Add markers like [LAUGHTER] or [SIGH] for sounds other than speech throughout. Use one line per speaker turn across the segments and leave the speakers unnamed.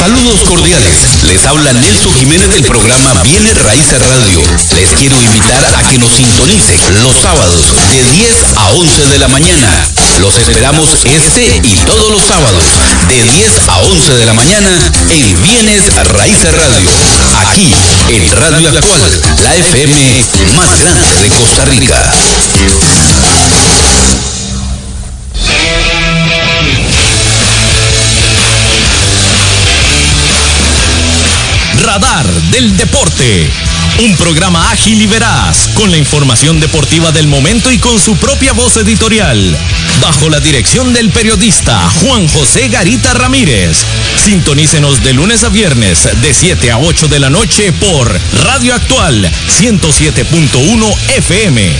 Saludos cordiales. Les habla Nelson Jiménez del programa Viene Raíces Radio. Les quiero invitar a que nos sintonicen los sábados de 10 a 11 de la mañana. Los esperamos este y todos los sábados de 10 a 11 de la mañana en Bienes Raíces Radio. Aquí en Radio Actual, la FM más grande de Costa Rica.
Radar del Deporte. Un programa ágil y veraz, con la información deportiva del momento y con su propia voz editorial. Bajo la dirección del periodista Juan José Garita Ramírez. Sintonícenos de lunes a viernes, de 7 a 8 de la noche por Radio Actual 107.1 FM.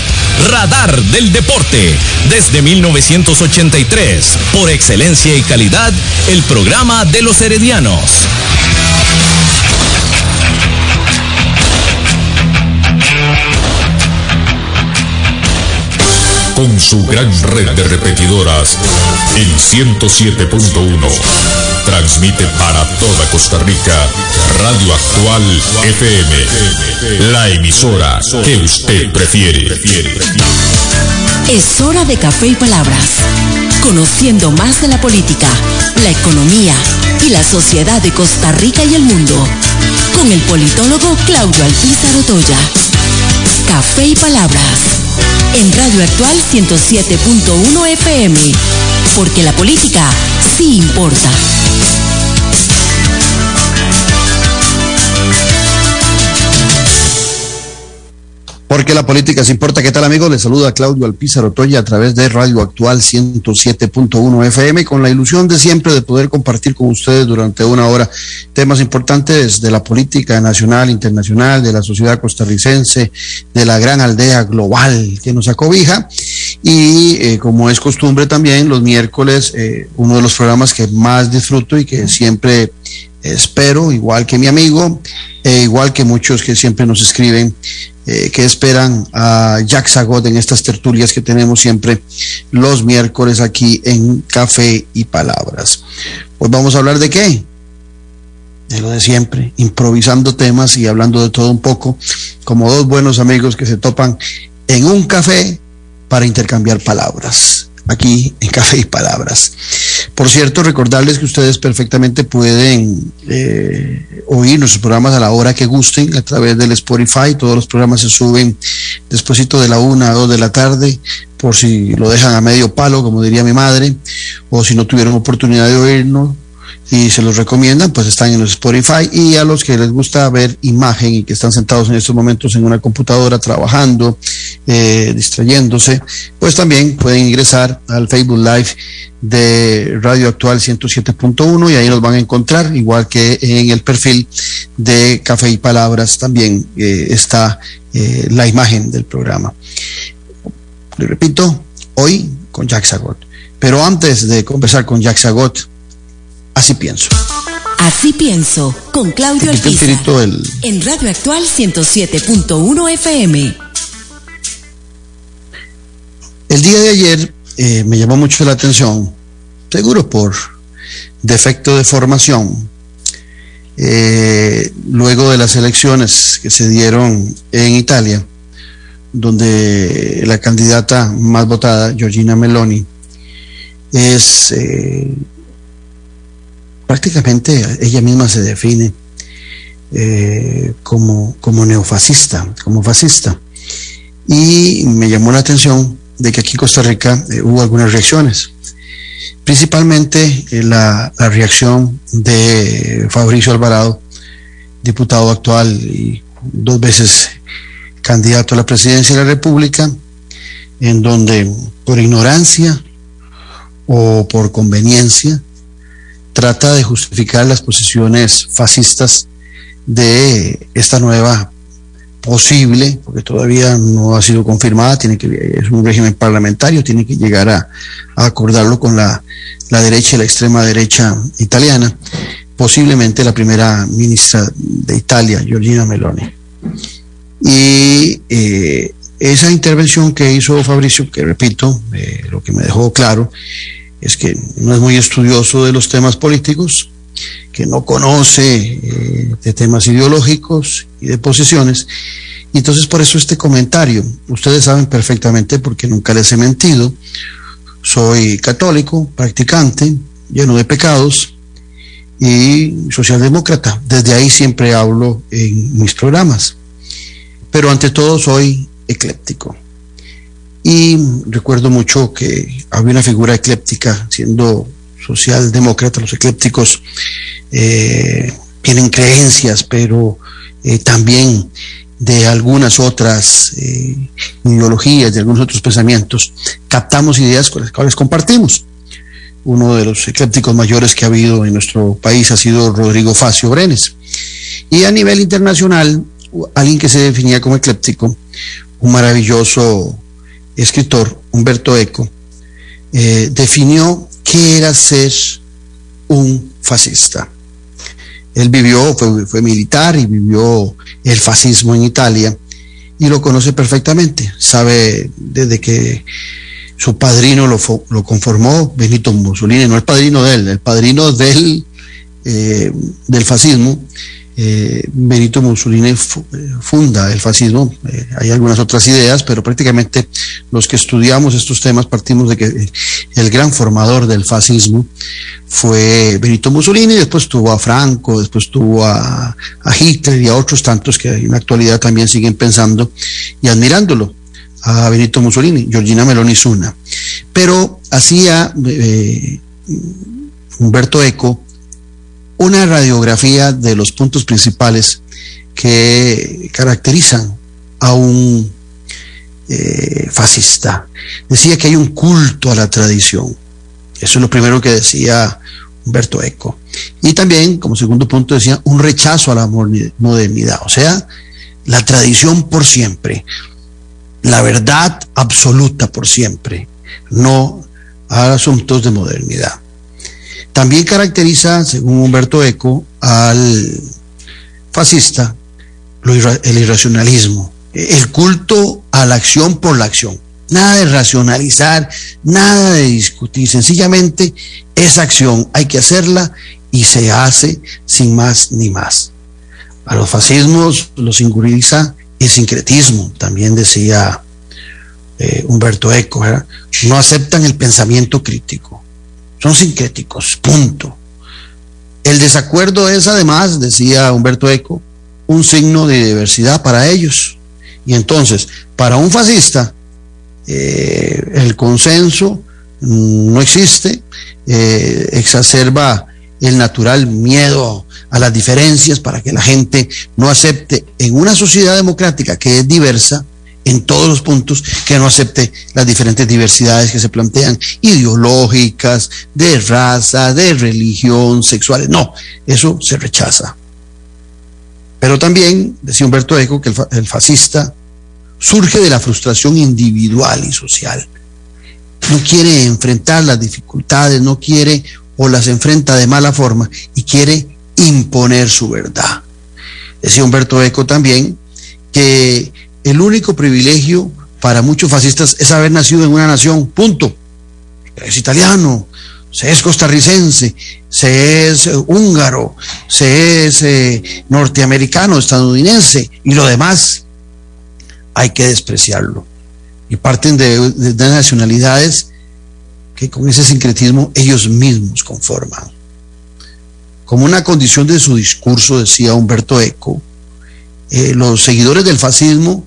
Radar del Deporte. Desde 1983, por excelencia y calidad, el programa de los heredianos.
Con su gran red de repetidoras en 107.1. Transmite para toda Costa Rica Radio Actual FM, la emisora que usted prefiere.
Es hora de café y palabras, conociendo más de la política, la economía y la sociedad de Costa Rica y el mundo, con el politólogo Claudio Alpizar Otoya. Café y palabras en Radio Actual 107.1 FM, porque la política sí importa.
Porque la política se importa. ¿Qué tal, amigos? Les saluda Claudio Alpizar Otoya a través de Radio Actual 107.1 FM, con la ilusión de siempre de poder compartir con ustedes durante una hora temas importantes de la política nacional, internacional, de la sociedad costarricense, de la gran aldea global que nos acobija. Y eh, como es costumbre también, los miércoles, eh, uno de los programas que más disfruto y que siempre espero, igual que mi amigo, e igual que muchos que siempre nos escriben, eh, que esperan a Jack Sagot en estas tertulias que tenemos siempre los miércoles aquí en Café y Palabras. Hoy vamos a hablar de qué? De lo de siempre, improvisando temas y hablando de todo un poco, como dos buenos amigos que se topan en un café para intercambiar palabras aquí en Café y Palabras. Por cierto, recordarles que ustedes perfectamente pueden eh, oír nuestros programas a la hora que gusten a través del Spotify. Todos los programas se suben después de la una o dos de la tarde, por si lo dejan a medio palo, como diría mi madre, o si no tuvieron oportunidad de oírnos, y se los recomiendan, pues están en los Spotify y a los que les gusta ver imagen y que están sentados en estos momentos en una computadora trabajando, eh, distrayéndose, pues también pueden ingresar al Facebook Live de Radio Actual 107.1 y ahí nos van a encontrar, igual que en el perfil de Café y Palabras también eh, está eh, la imagen del programa. Le repito, hoy con Jack Sagot. Pero antes de conversar con Jack Sagot, Así pienso.
Así pienso, con Claudio Alpizar. En Radio Actual 107.1 FM.
El día de ayer eh, me llamó mucho la atención, seguro por defecto de formación, eh, luego de las elecciones que se dieron en Italia, donde la candidata más votada, Georgina Meloni, es eh, prácticamente ella misma se define eh, como, neofascista, como fascista. Y me llamó la atención de que aquí en Costa Rica eh, hubo algunas reacciones, principalmente eh, la, la, reacción de Fabricio Alvarado, diputado actual y dos veces candidato a la presidencia de la República, en donde por ignorancia o por conveniencia trata de justificar las posiciones fascistas de esta nueva posible, porque todavía no ha sido confirmada, tiene que, es un régimen parlamentario, tiene que llegar a, acordarlo con la, derecha y la extrema derecha italiana, posiblemente la primera ministra de Italia, Giorgina Meloni. Y eh, esa intervención que hizo Fabricio, que repito, eh, lo que me dejó claro, es que no es muy estudioso de los temas políticos, que no conoce eh, de temas ideológicos y de posiciones. Y entonces por eso este comentario, ustedes saben perfectamente porque nunca les he mentido, soy católico, practicante, lleno de pecados y socialdemócrata. Desde ahí siempre hablo en mis programas. Pero ante todo soy ecléptico. Y recuerdo mucho que había una figura ecléptica, siendo socialdemócrata, los eclépticos eh, tienen creencias, pero eh, también de algunas otras eh, ideologías, de algunos otros pensamientos, captamos ideas con las cuales compartimos. Uno de los eclépticos mayores que ha habido en nuestro país ha sido Rodrigo Facio Brenes. Y a nivel internacional, alguien que se definía como ecléptico, un maravilloso escritor, Humberto Eco, eh, definió qué era ser un fascista. Él vivió, fue, militar y vivió el fascismo en Italia y lo conoce perfectamente. Sabe desde que su padrino lo, lo conformó, Benito Mussolini, no el padrino de él, el padrino del, eh, del fascismo, eh, Benito Mussolini eh, funda el fascismo. Eh, hay algunas otras ideas, pero prácticamente los que estudiamos estos temas partimos de que el gran formador del fascismo fue Benito Mussolini, después tuvo a Franco, después tuvo a, Hitler y a otros tantos que en la actualidad también siguen pensando y admirándolo a Benito Mussolini, Georgina Meloni Zuna. Pero hacía Humberto Eco una radiografía de los puntos principales que caracterizan a un eh, fascista. Decía que hay un culto a la tradición. Eso es lo primero que decía Humberto Eco. Y también, como segundo punto, decía un rechazo a la modernidad, o sea, la tradición por siempre, la verdad absoluta por siempre, no a asuntos de modernidad. También caracteriza, según Humberto Eco, al fascista el irracionalismo, el culto a la acción por la acción. Nada de racionalizar, nada de discutir, sencillamente esa acción hay que hacerla y se hace sin más ni más. A los fascismos los singulariza el sincretismo, también decía eh, Humberto Eco, no aceptan el pensamiento crítico son sincréticos, punto. El desacuerdo es además, decía Humberto Eco, un signo de diversidad para ellos. Y entonces, para un fascista, eh, el consenso no existe, eh, exacerba el natural miedo a las diferencias para que la gente no acepte en una sociedad democrática que es diversa, en todos los puntos que no acepte las diferentes diversidades que se plantean, ideológicas, de raza, de religión, sexuales. No, eso se rechaza. Pero también, decía Humberto Eco, que el, el fascista surge de la frustración individual y social. No quiere enfrentar las dificultades, no quiere o las enfrenta de mala forma y quiere imponer su verdad. Decía Humberto Eco también que el único privilegio para muchos fascistas es haber nacido en una nación, punto. Es italiano, se es costarricense, se es eh, húngaro, se es eh, norteamericano, estadounidense, y lo demás hay que despreciarlo. Y parten de nacionalidades que con ese sincretismo ellos mismos conforman. Como una condición de su discurso, decía Humberto Eco, eh, los seguidores del fascismo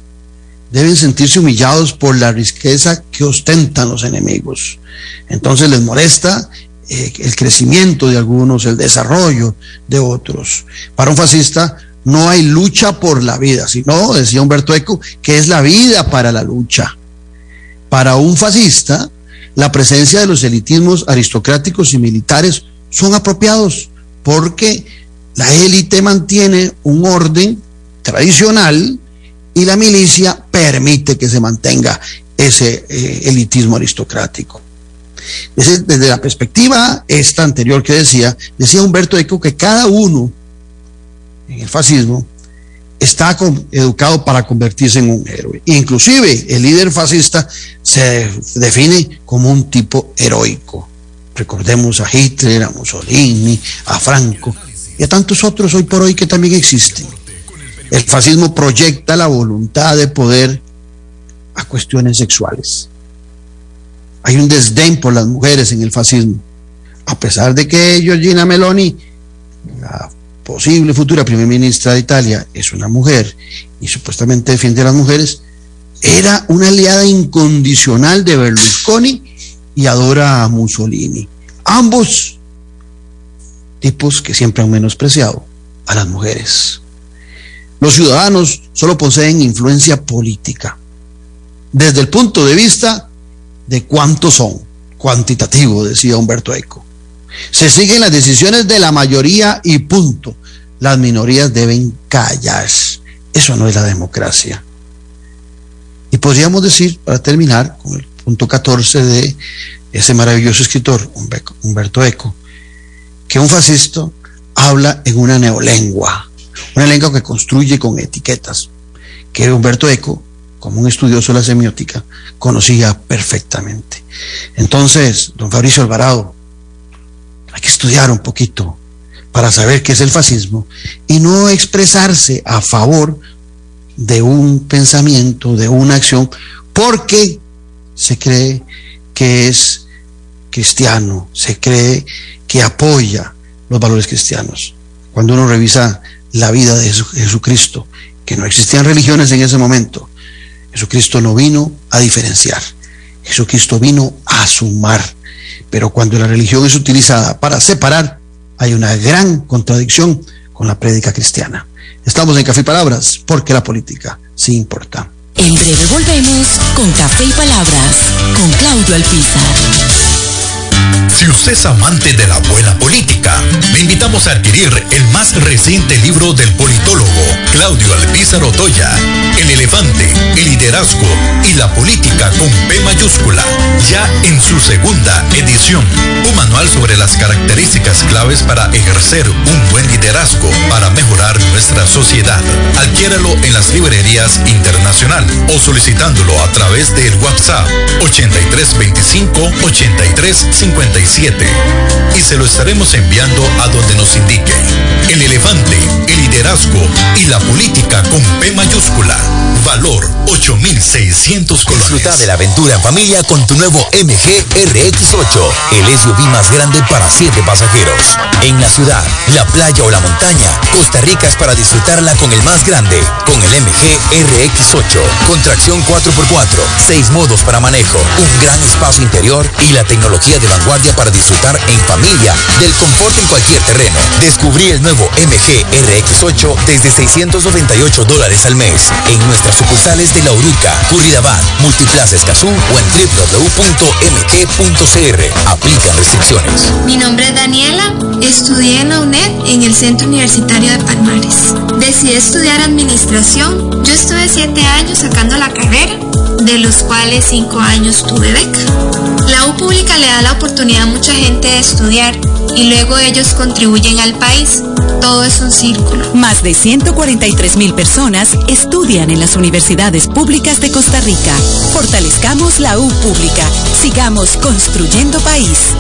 deben sentirse humillados por la riqueza que ostentan los enemigos. Entonces les molesta eh, el crecimiento de algunos, el desarrollo de otros. Para un fascista no hay lucha por la vida, sino, decía Humberto Eco, que es la vida para la lucha. Para un fascista, la presencia de los elitismos aristocráticos y militares son apropiados porque la élite mantiene un orden tradicional y la milicia permite que se mantenga ese eh, elitismo aristocrático. Desde, la perspectiva esta anterior que decía, decía Humberto Eco que cada uno en el fascismo está educado para convertirse en un héroe. Inclusive el líder fascista se define como un tipo heroico. Recordemos a Hitler, a Mussolini, a Franco y a tantos otros hoy por hoy que también existen. El fascismo proyecta la voluntad de poder a cuestiones sexuales. Hay un desdén por las mujeres en el fascismo, a pesar de que Gina Meloni, la posible futura primera ministra de Italia, es una mujer y supuestamente defiende a las mujeres, era una aliada incondicional de Berlusconi y adora a Mussolini. Ambos tipos que siempre han menospreciado a las mujeres. Los ciudadanos solo poseen influencia política desde el punto de vista de cuántos son, cuantitativo, decía Humberto Eco. Se siguen las decisiones de la mayoría y punto. Las minorías deben callar. Eso no es la democracia. Y podríamos decir, para terminar, con el punto 14 de ese maravilloso escritor, Humberto Eco, que un fascista habla en una neolengua, una lengua que construye con etiquetas, que Humberto Eco como un estudioso de la semiótica, conocía perfectamente. Entonces, don Fabricio Alvarado, hay que estudiar un poquito para saber qué es el fascismo y no expresarse a favor de un pensamiento, de una acción, porque se cree que es cristiano, se cree que apoya los valores cristianos. Cuando uno revisa la vida de Jesucristo, que no existían religiones en ese momento, Jesucristo no vino a diferenciar, Jesucristo vino a sumar. Pero cuando la religión es utilizada para separar, hay una gran contradicción con la prédica cristiana. Estamos en Café y Palabras porque la política sí importa.
En breve volvemos con Café y Palabras con Claudio Alpizar.
Si usted es amante de la buena política, le invitamos a adquirir el más reciente libro del politólogo Claudio Alpizar Otoya, El elefante, el liderazgo y la política con P mayúscula, ya en su segunda edición. Un manual sobre las características claves para ejercer un buen liderazgo para mejorar nuestra sociedad. Adquiéralo en las librerías internacional o solicitándolo a través del WhatsApp 8325 8350 y se lo estaremos enviando a donde nos indique. El elefante, el liderazgo y la política con P mayúscula. Valor 8600 colones.
Disfruta de la aventura en familia con tu nuevo MG RX8, el SUV más grande para 7 pasajeros. En la ciudad, la playa o la montaña, Costa Rica es para disfrutarla con el más grande, con el MG RX8, con tracción 4x4, 6 modos para manejo, un gran espacio interior y la tecnología de vanguardia para disfrutar en familia del confort en cualquier terreno. Descubrí el nuevo MG RX8 desde 698 dólares al mes en nuestras sucursales de La Uruca, Curridabat, Multiplaza Escazú o en www.mg.cr. Aplican restricciones.
Mi nombre es Daniela, estudié en la UNED en el Centro Universitario de Palmares. Decidí estudiar administración. Yo estuve siete años sacando la carrera, de los cuales cinco años tuve beca. La U pública le da la oportunidad a mucha gente de estudiar y luego ellos contribuyen al país. Todo es un círculo.
Más de 143 mil personas estudian en las universidades públicas de Costa Rica. Fortalezcamos la U pública. Sigamos construyendo país.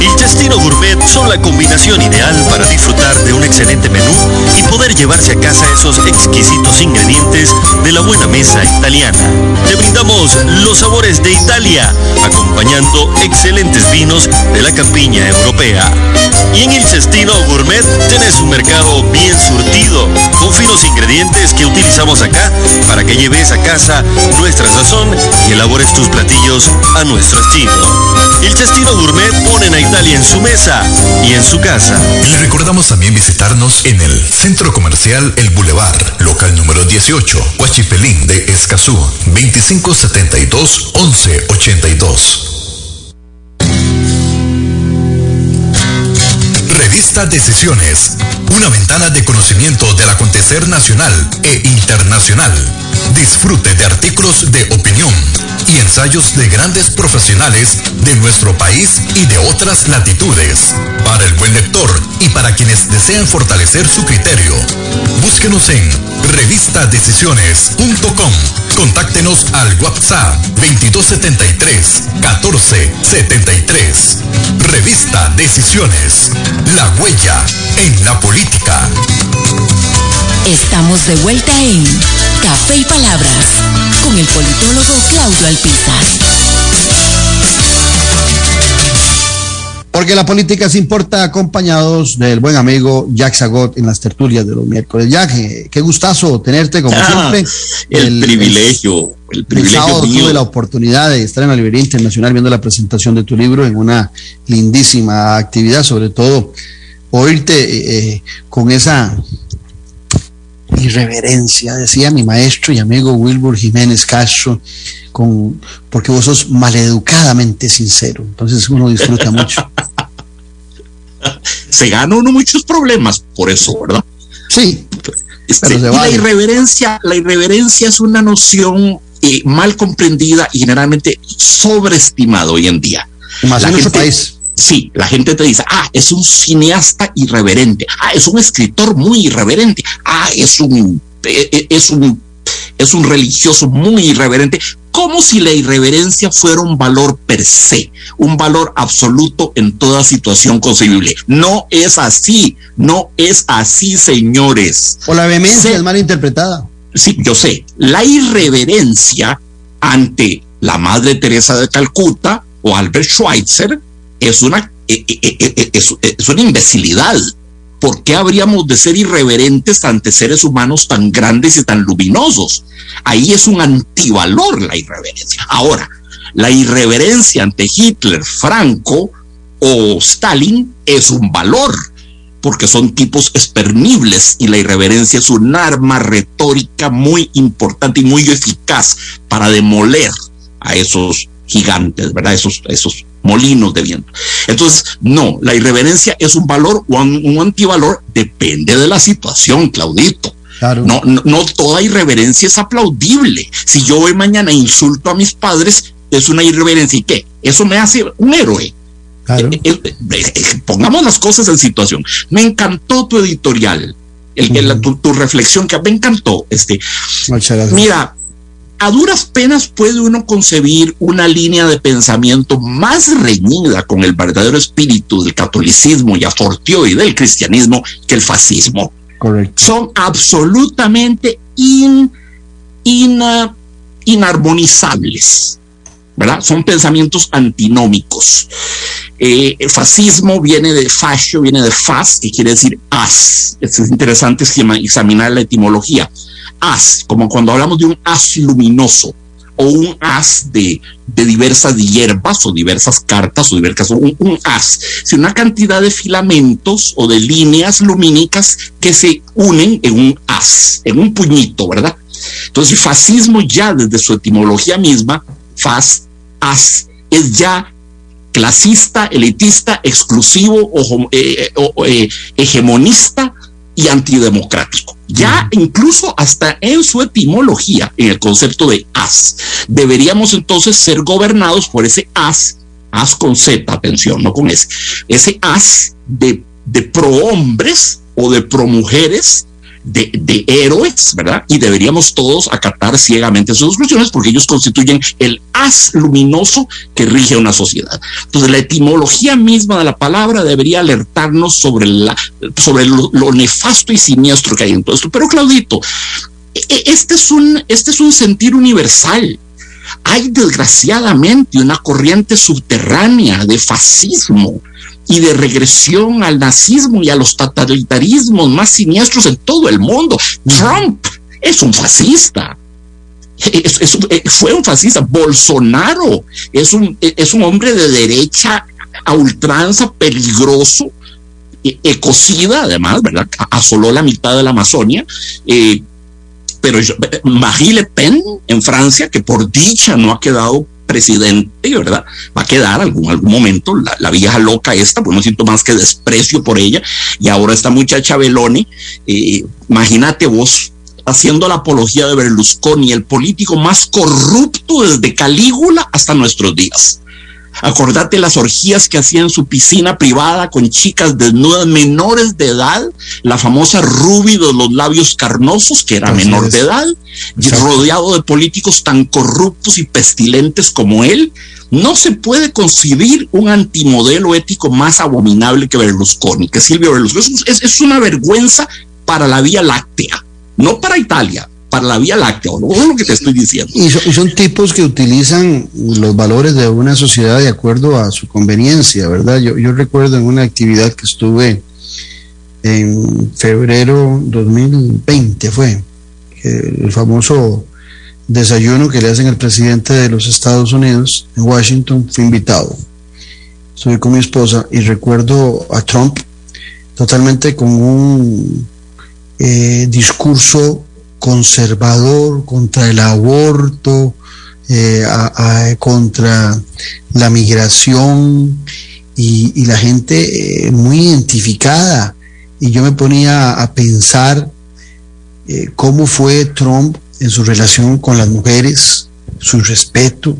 El Chastino Gourmet son la combinación ideal para disfrutar de un excelente menú y poder llevarse a casa esos exquisitos ingredientes de la buena mesa italiana. Te brindamos los sabores de Italia, acompañando excelentes vinos de la campiña europea. Y en el Chastino Gourmet tenés un mercado bien surtido, con finos ingredientes que utilizamos acá para que lleves a casa nuestra sazón y elabores tus platillos a nuestro estilo. El Chastino Gourmet ponen Italia en su mesa y en su casa.
Le recordamos también visitarnos en el Centro Comercial El Boulevard, local número 18, Huachipelín de Escazú, 2572-1182. Revista Decisiones, una ventana de conocimiento del acontecer nacional e internacional. Disfrute de artículos de opinión y ensayos de grandes profesionales de nuestro país y de otras latitudes. Para el buen lector y para quienes desean fortalecer su criterio, búsquenos en revistadecisiones.com. Contáctenos al WhatsApp 2273 1473.
Decisiones. La huella en la política.
Estamos de vuelta en Café y Palabras con el politólogo Claudio Alpizar.
Porque la política se importa acompañados del buen amigo Jack Zagot en las tertulias de los miércoles. Jack, eh, qué gustazo tenerte como
Ah,
siempre.
El, privilegio, el
El
privilegio
sábado
mío.
tuve la oportunidad de estar en la librería internacional viendo la presentación de tu libro en una lindísima actividad, sobre todo oírte eh, eh, con esa irreverencia, decía mi maestro y amigo Wilbur Jiménez Castro, con, porque vos sos maleducadamente sincero, entonces uno disfruta mucho. [LAUGHS]
Se gana uno muchos problemas por eso, ¿verdad?
Sí,
Este,
Pero se
y la irreverencia, la irreverencia es una noción eh, mal comprendida y generalmente sobreestimada hoy en día.
más
La
en nuestro
gente-
país.
Sí, la gente te dice, ah, es un cineasta irreverente, ah, es un escritor muy irreverente, ah, es un, eh, eh, es un, es un religioso muy irreverente, como si la irreverencia fuera un valor per se, un valor absoluto en toda situación concebible. No es así, no es así, señores.
O la vehemencia es mal interpretada.
Sí, yo sé, la irreverencia ante la Madre Teresa de Calcuta o Albert Schweitzer es una, eh, eh, eh, es, una imbecilidad. ¿Por qué habríamos de ser irreverentes ante seres humanos tan grandes y tan luminosos? Ahí es un antivalor la irreverencia. Ahora, la irreverencia ante Hitler, Franco o Stalin es un valor porque son tipos espernibles y la irreverencia es un arma retórica muy importante y muy eficaz para demoler a esos gigantes, ¿verdad? Esos, esos molinos de viento. Entonces, no, la irreverencia es un valor o un, un antivalor, depende de la situación, Claudito.
Claro.
No, no, no toda irreverencia es aplaudible. Si yo hoy mañana insulto a mis padres, es una irreverencia. ¿Y qué? Eso me hace un héroe.
Claro.
Eh, eh, eh, pongamos las cosas en situación. Me encantó tu editorial, el, el- tu, tu reflexión que me encantó. Este,
Muchas gracias.
mira, a duras penas puede uno concebir una línea de pensamiento más reñida con el verdadero espíritu del catolicismo y a fortiori del cristianismo que el fascismo
Correcto.
son absolutamente in, ina- inarmonizables, ¿verdad? Son pensamientos antinómicos. Eh, el fascismo viene de fascio, viene de fas, que quiere decir as. Es interesante examinar la etimología. As, como cuando hablamos de un as luminoso o un as de, de diversas hierbas o diversas cartas o diversas, un, un as, si una cantidad de filamentos o de líneas lumínicas que se unen en un as, en un puñito, ¿verdad? Entonces, fascismo ya desde su etimología misma, fas, as, es ya clasista, elitista, exclusivo, ojo- eh, o- eh, hegemonista y antidemocrático. Ya incluso hasta en su etimología, en el concepto de as, deberíamos entonces ser gobernados por ese as, as con Z, atención, no con S, ese as de, de pro hombres o de pro mujeres de, de héroes, ¿verdad? Y deberíamos todos acatar ciegamente sus exclusiones porque ellos constituyen el haz luminoso que rige una sociedad. Entonces, la etimología misma de la palabra debería alertarnos sobre, la, sobre lo, nefasto y siniestro que hay en todo esto. Pero, Claudito, e- este es un, este es un sentir universal. Hay desgraciadamente una corriente subterránea de fascismo y de regresión al nazismo y a los totalitarismos más siniestros en todo el mundo. Trump es un fascista. Es- es eh, fue un fascista. Bolsonaro es un, eh, es un hombre de derecha a ultranza, peligroso, eh, ecocida, además, ¿verdad? Asoló la mitad de la Amazonia. eh, pero eh, Marie Le Pen en Francia, que por dicha no ha quedado presidente, ¿verdad? Va a quedar algún, algún momento, la, vieja loca esta, pues no siento más que desprecio por ella, y ahora esta muchacha Beloni, eh, imagínate vos haciendo la apología de Berlusconi, el político más corrupto desde Calígula hasta nuestros días. Acordate las orgías que hacía en su piscina privada con chicas desnudas menores de edad, la famosa Ruby de los labios carnosos, que era menor de edad, y rodeado de políticos tan corruptos y pestilentes como él. No se puede concebir un antimodelo ético más abominable que Berlusconi, que Silvio Berlusconi. Es, es una vergüenza para la Vía Láctea, no para Italia, la Vía Láctea, ¿no? es lo que te estoy diciendo.
Y son, tipos que utilizan los valores de una sociedad de acuerdo a su conveniencia, ¿verdad? Yo, yo recuerdo en una actividad que estuve en febrero 2020, fue el famoso desayuno que le hacen al presidente de los Estados Unidos en Washington, fui invitado. Estuve con mi esposa y recuerdo a Trump totalmente con un eh, discurso conservador contra el aborto, eh, contra la migración y, la gente eh, muy identificada. Y yo me ponía a pensar eh, cómo fue Trump en su relación con las mujeres, su respeto,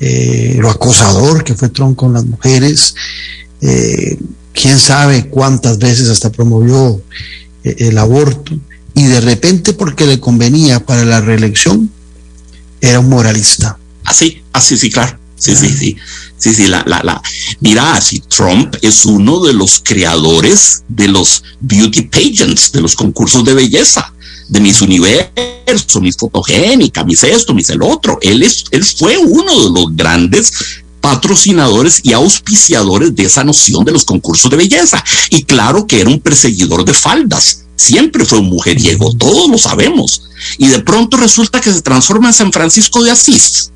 lo acosador que fue Trump con las mujeres, quién sabe cuántas veces hasta promovió el aborto y de repente porque le convenía para la reelección, era un moralista.
Así, así, sí, claro. Sí, sí, sí. Sí, sí, la, la, la. Mira, si Trump es uno de los creadores de los beauty pageants, de los concursos de belleza, de mis universos, mis fotogénica, mis esto, mis el otro. Él, es, él fue uno de los grandes patrocinadores y auspiciadores de esa noción de los concursos de belleza. Y claro que era un perseguidor de faldas siempre fue un mujeriego, todos lo sabemos. Y de pronto resulta que se transforma en San Francisco de Asís.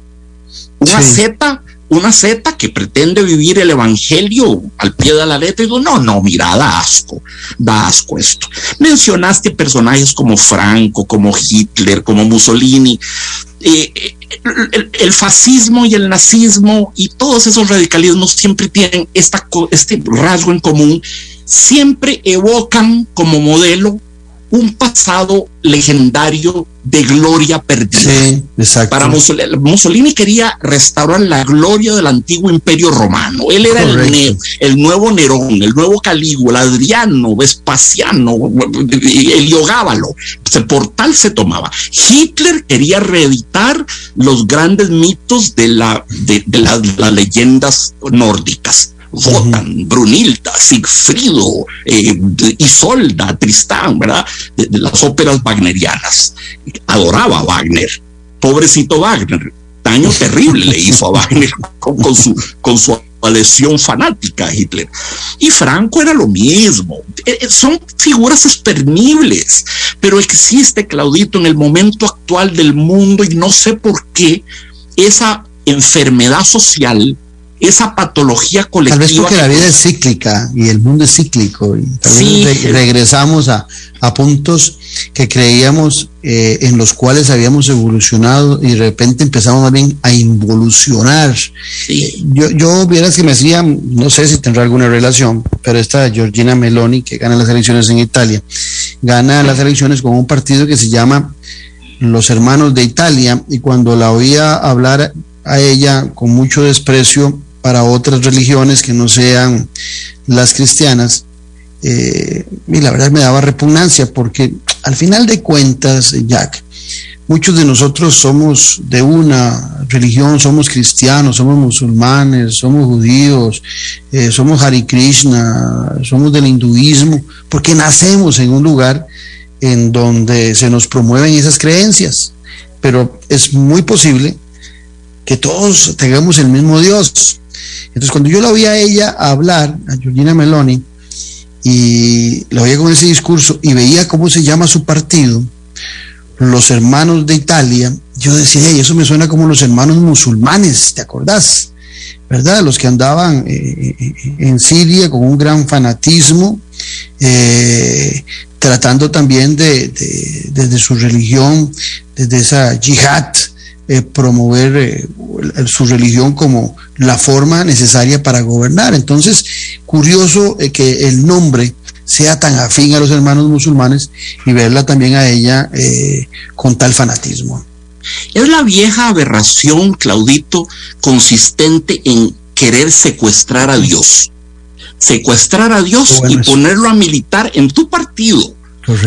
Una zeta, una zeta que pretende vivir el evangelio al pie de la letra. Y digo, no, no, mira, da asco, da asco esto. Mencionaste personajes como Franco, como Hitler, como Mussolini. Eh, eh, el, fascismo y el nazismo y todos esos radicalismos siempre tienen esta, este rasgo en común siempre evocan como modelo un pasado legendario de gloria perdida. Sí, exacto. Para Mussolini, Mussolini, quería restaurar la gloria del antiguo imperio romano. Él era el, el, nuevo Nerón, el nuevo Calígula, Adriano, Vespasiano, Heliogábalo. Por tal se tomaba. Hitler quería reeditar los grandes mitos de, la, de, las leyendas nórdicas Wotan, Brunilda, Sigfrido, eh, Isolda, Tristán, ¿verdad? De, las óperas wagnerianas. Adoraba a Wagner. Pobrecito Wagner. Daño [LAUGHS] terrible le hizo a Wagner con, su, con su adhesión fanática a Hitler. Y Franco era lo mismo. Eh, eh, son figuras espernibles, pero existe, Claudito, en el momento actual del mundo y no sé por qué esa enfermedad social esa patología colectiva.
Tal vez porque la vida es cíclica y el mundo es cíclico y tal vez regresamos a, puntos que creíamos eh, en los cuales habíamos evolucionado y de repente empezamos bien a involucionar. Yo, yo vieras que me hacía, no sé si tendrá alguna relación, pero esta Georgina Meloni, que gana las elecciones en Italia, gana las elecciones con un partido que se llama Los Hermanos de Italia y cuando la oía hablar a ella con mucho desprecio para otras religiones que no sean las cristianas. Eh, y la verdad me daba repugnancia porque al final de cuentas, Jack, muchos de nosotros somos de una religión, somos cristianos, somos musulmanes, somos judíos, eh, somos Hare Krishna, somos del hinduismo, porque nacemos en un lugar en donde se nos promueven esas creencias. Pero es muy posible que todos tengamos el mismo Dios. Entonces, cuando yo la oía a ella hablar, a Georgina Meloni, y la oía con ese discurso y veía cómo se llama su partido, los hermanos de Italia, yo decía, hey, eso me suena como los hermanos musulmanes, ¿te acordás? ¿Verdad? Los que andaban eh, eh, en Siria con un gran fanatismo, eh, tratando también de, desde su religión, desde esa yihad, promover su religión como la forma necesaria para gobernar. Entonces, curioso eh, que el nombre sea tan afín a los hermanos musulmanes y verla también a ella eh, con tal fanatismo.
Es la vieja aberración, Claudito, consistente en querer secuestrar a Dios. Secuestrar a Dios y ponerlo a militar en tu partido.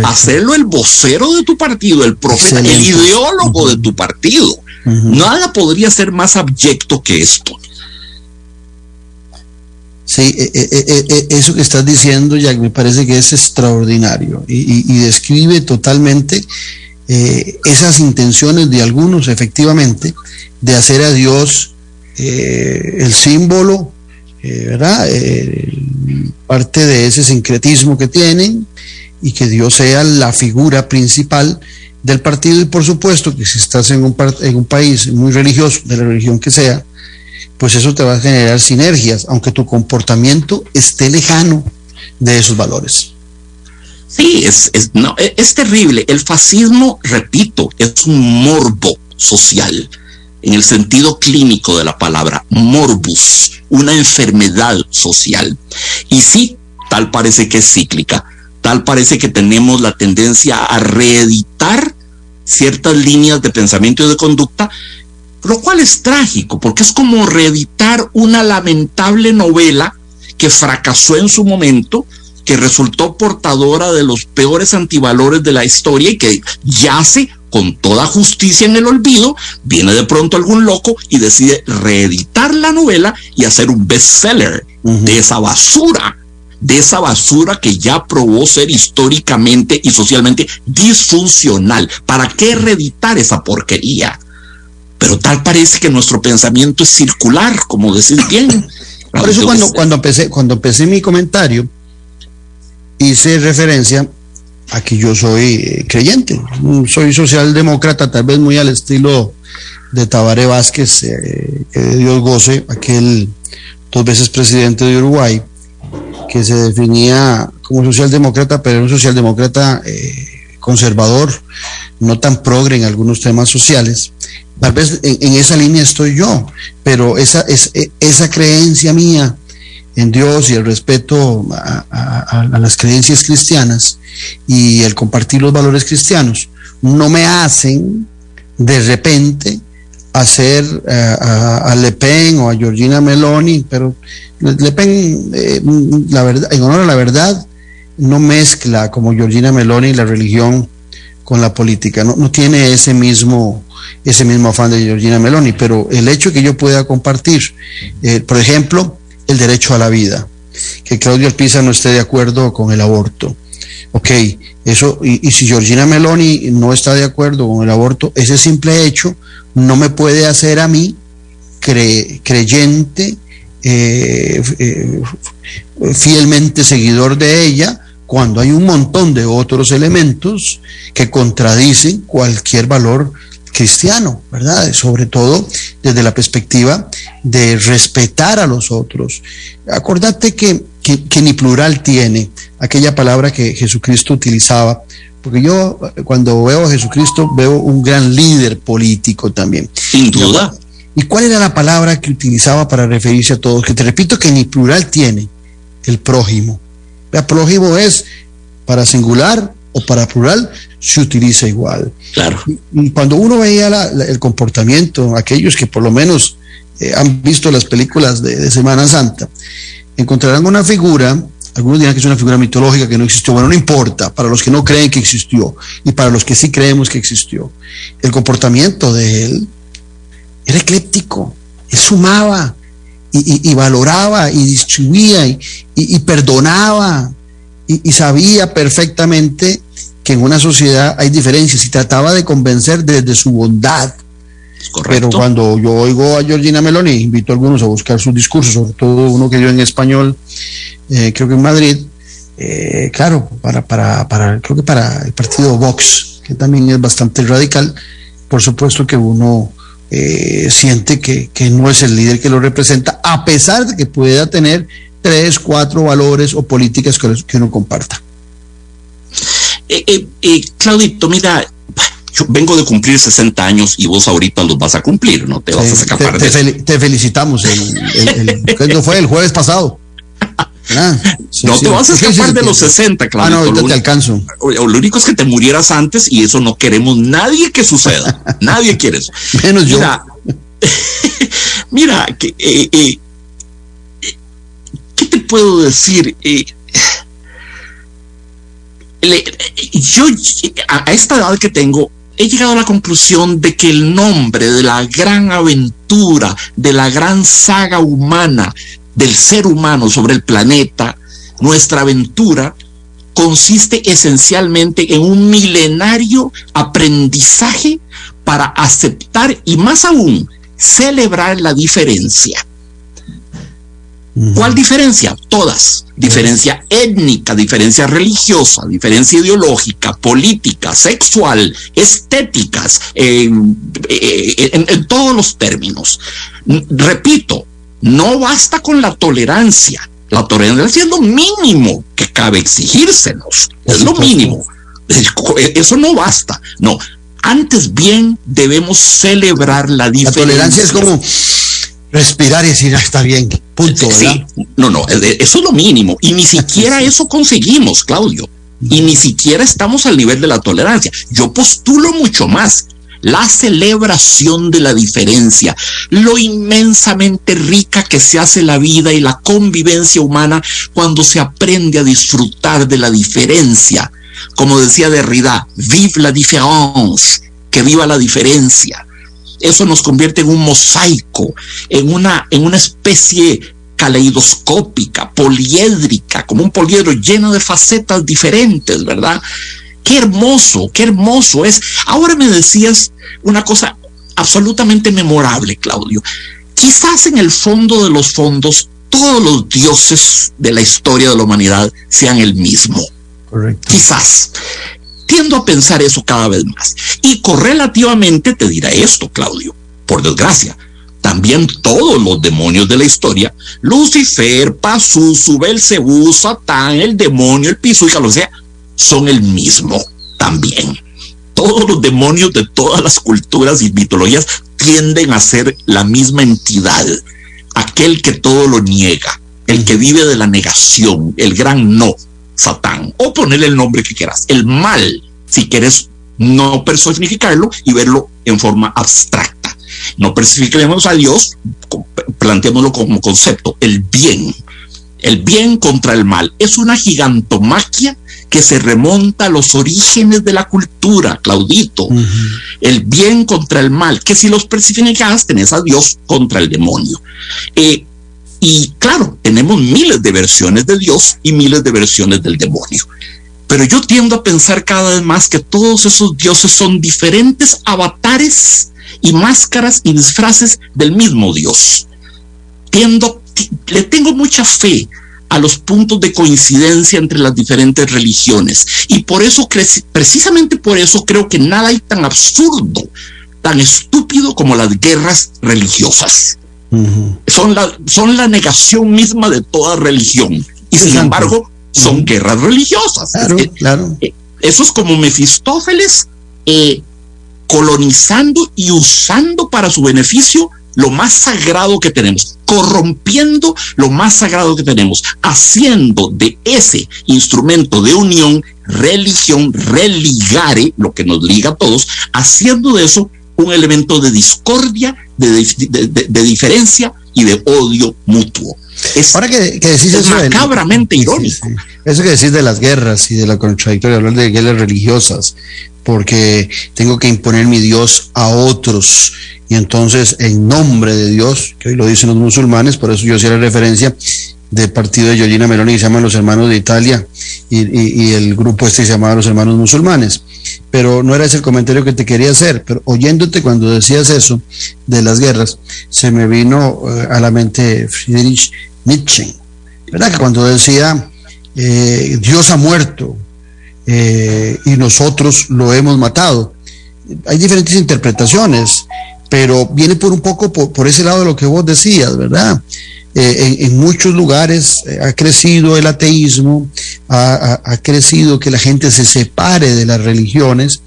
Hacerlo el vocero de tu partido, el profeta, el ideólogo de tu partido. Nada podría ser más abyecto que esto.
Sí, eh, eh, eh, eso que estás diciendo, Jack, me parece que es extraordinario y, describe totalmente esas intenciones de algunos, efectivamente, de hacer a Dios el símbolo, ¿verdad? parte de ese sincretismo que tienen y que Dios sea la figura principal del partido y por supuesto que si estás en un, país muy religioso, de la religión que sea, pues eso te va a generar sinergias, aunque tu comportamiento esté lejano de esos valores.
Sí, es, es, no, e, es, terrible. El fascismo, repito, es un morbo social, en el sentido clínico de la palabra, morbus, una enfermedad social. Y sí, tal parece que es cíclica, tal parece que tenemos la tendencia a reeditar ciertas líneas de pensamiento y de conducta lo cual es trágico, porque es como reeditar una lamentable novela que fracasó en su momento, que resultó portadora de los peores antivalores de la historia y que yace con toda justicia en el olvido, viene de pronto algún loco y decide reeditar la novela y hacer un bestseller de esa basura, de esa basura que ya probó ser históricamente y socialmente disfuncional. ¿Para qué reeditar esa porquería? pero tal parece que nuestro pensamiento es circular, como decís bien. [COUGHS]
Por eso cuando, cuando, empecé, cuando empecé mi comentario, hice referencia a que yo soy eh, creyente, soy socialdemócrata, tal vez muy al estilo de Tabaré Vázquez, eh, que Dios goce, aquel dos veces presidente de Uruguay, que se definía como socialdemócrata, pero era un socialdemócrata eh, conservador, no tan progre en algunos temas sociales. Tal vez en, esa línea estoy yo, pero esa, es, e, esa creencia mía en Dios y el respeto a, las creencias cristianas y el compartir los valores cristianos no me hacen de repente hacer eh, a, Le Pen o a Georgina Meloni, pero Le Pen, eh, la verdad, en honor a la verdad, no mezcla como Georgina Meloni la religión con la política, no, no tiene ese mismo, ese mismo afán de Georgina Meloni, pero el hecho que yo pueda compartir, eh, por ejemplo, el derecho a la vida, que Claudio Alpiza no esté de acuerdo con el aborto. Ok, eso, y, si Georgina Meloni no está de acuerdo con el aborto, ese simple hecho no me puede hacer a mí creyente, eh, eh, fielmente seguidor de ella, cuando hay un montón de otros elementos que contradicen cualquier valor cristiano, ¿verdad? Sobre todo desde la perspectiva de respetar a los otros. Acordate que, que, ni plural tiene aquella palabra que Jesucristo utilizaba, porque yo cuando veo a Jesucristo veo un gran líder político también.
Sin duda.
¿Y cuál era la palabra que utilizaba para referirse a todos? Que te repito que ni plural tiene el prójimo. El prójimo es para singular o para plural, se utiliza igual.
Claro.
Y, cuando uno veía el comportamiento, aquellos que por lo menos eh, han visto las películas de, Semana Santa, encontrarán una figura, algunos dirán que es una figura mitológica que no existió, bueno, no importa, para los que no creen que existió y para los que sí creemos que existió. El comportamiento de él era ecléptico, él sumaba y, valoraba y distribuía y perdonaba y, sabía perfectamente que en una sociedad hay diferencias y trataba de convencer desde su bondad. Pero cuando yo oigo a Georgina Meloni, invito a algunos a buscar sus discursos, sobre todo uno que dio en español, eh, creo que en Madrid, eh, claro, para, para, para, creo que para el partido Vox, que también es bastante radical, por supuesto que uno eh, siente que, que no es el líder que lo representa, a pesar de que pueda tener tres, cuatro valores o políticas que, uno comparta.
Eh, eh, eh, Claudito, mira, yo vengo de cumplir 60 años y vos ahorita los vas a cumplir, ¿no? Te vas a escapar
te, te, felicitamos. El, el, fue el jueves pasado.
Ah, no te vas a escapar de los 60,
Claudito. Ah, no, ahorita te alcanzo.
Lo único es que te murieras antes y eso no queremos nadie que suceda. [LAUGHS] nadie quiere eso.
Menos
mira,
yo.
mira, [LAUGHS] que, te puedo decir? Eh, yo a esta edad que tengo he llegado a la conclusión de que el nombre de la gran aventura, de la gran saga humana, del ser humano sobre el planeta, nuestra aventura, consiste esencialmente en un milenario aprendizaje para aceptar y más aún celebrar la diferencia. ¿Cuál diferencia? Todas. Diferencia étnica, diferencia religiosa, diferencia ideológica, política, sexual, estéticas, eh, en, todos los términos. Repito, no basta con la tolerancia. La tolerancia es lo mínimo que cabe exigírsenos. Es lo mínimo. Eso no basta. No. Antes bien debemos celebrar la diferencia.
La tolerancia es como respirar y decir, ah, está bien, punto.
Sí, no, no, eso es lo mínimo. Y ni [LAUGHS] siquiera eso conseguimos, Claudio. Y ni siquiera estamos al nivel de la tolerancia. Yo postulo mucho más. La celebración de la diferencia, lo inmensamente rica que se hace la vida y la convivencia humana cuando se aprende a disfrutar de la diferencia. Como decía Derrida, vive la différence, que viva la diferencia eso nos convierte en un mosaico, en una, en una especie caleidoscópica, poliédrica, como un poliedro lleno de facetas diferentes, ¿verdad? Qué hermoso, qué hermoso es. Ahora me decías una cosa absolutamente memorable, Claudio. Quizás en el fondo de los fondos todos los dioses de la historia de la humanidad sean el mismo. Correcto. Quizás. Tiendo a pensar eso cada vez más. Y correlativamente te dirá esto, Claudio, por desgracia. También todos los demonios de la historia, Lucifer, Pazuzu, Belcebú, Satán, el demonio, el Pisuja, lo sea, son el mismo también. Todos los demonios de todas las culturas y mitologías tienden a ser la misma entidad, aquel que todo lo niega, el que vive de la negación, el gran no, Satán, o ponerle el nombre que quieras, el mal, si quieres no personificarlo y verlo en forma abstracta. No personifiquemos a Dios, planteémoslo como concepto, el bien. El bien contra el mal es una gigantomaquia que se remonta a los orígenes de la cultura, Claudito. El bien contra el mal, que si los personificas tenés a Dios contra el demonio. Eh, y claro, tenemos miles de versiones de Dios y miles de versiones del demonio. Pero yo tiendo a pensar cada vez más que todos esos dioses son diferentes avatares y máscaras y disfraces del mismo Dios. Tiendo, le tengo mucha fe a los puntos de coincidencia entre las diferentes religiones. Y por eso, precisamente por eso, creo que nada hay tan absurdo, tan estúpido como las guerras religiosas son, la, son la negación misma de toda religión. Y sin embargo, son guerras religiosas.
Claro,
eh, eso es como Mefistófeles eh, colonizando y usando para su beneficio lo más sagrado que tenemos, corrompiendo lo más sagrado que tenemos, haciendo de ese instrumento de unión, religión, religare, lo que nos liga a todos, haciendo de eso un elemento de discordia, de, diferencia y de odio mutuo.
Es, Ahora que, decís
eso macabramente irónico.
Eso que decís de las guerras y de la contradictoria, hablar de guerras religiosas, porque tengo que imponer mi Dios a otros. Y entonces, en nombre de Dios, que hoy lo dicen los musulmanes, por eso yo hacía la referencia del partido de Giorgina Meloni que se llaman los hermanos de Italia y, el grupo este se llamaba los hermanos musulmanes pero no era ese el comentario que te quería hacer, pero oyéndote cuando decías eso de las guerras, se me vino eh, a la mente Friedrich Nietzsche, ¿verdad? Que cuando decía, eh, Dios ha muerto eh, y nosotros lo hemos matado. Hay diferentes interpretaciones, pero viene por un poco por ese lado de lo que vos decías, ¿verdad? Eh, en, muchos lugares eh, ha crecido el ateísmo, ha, crecido que la gente se separe de las religiones,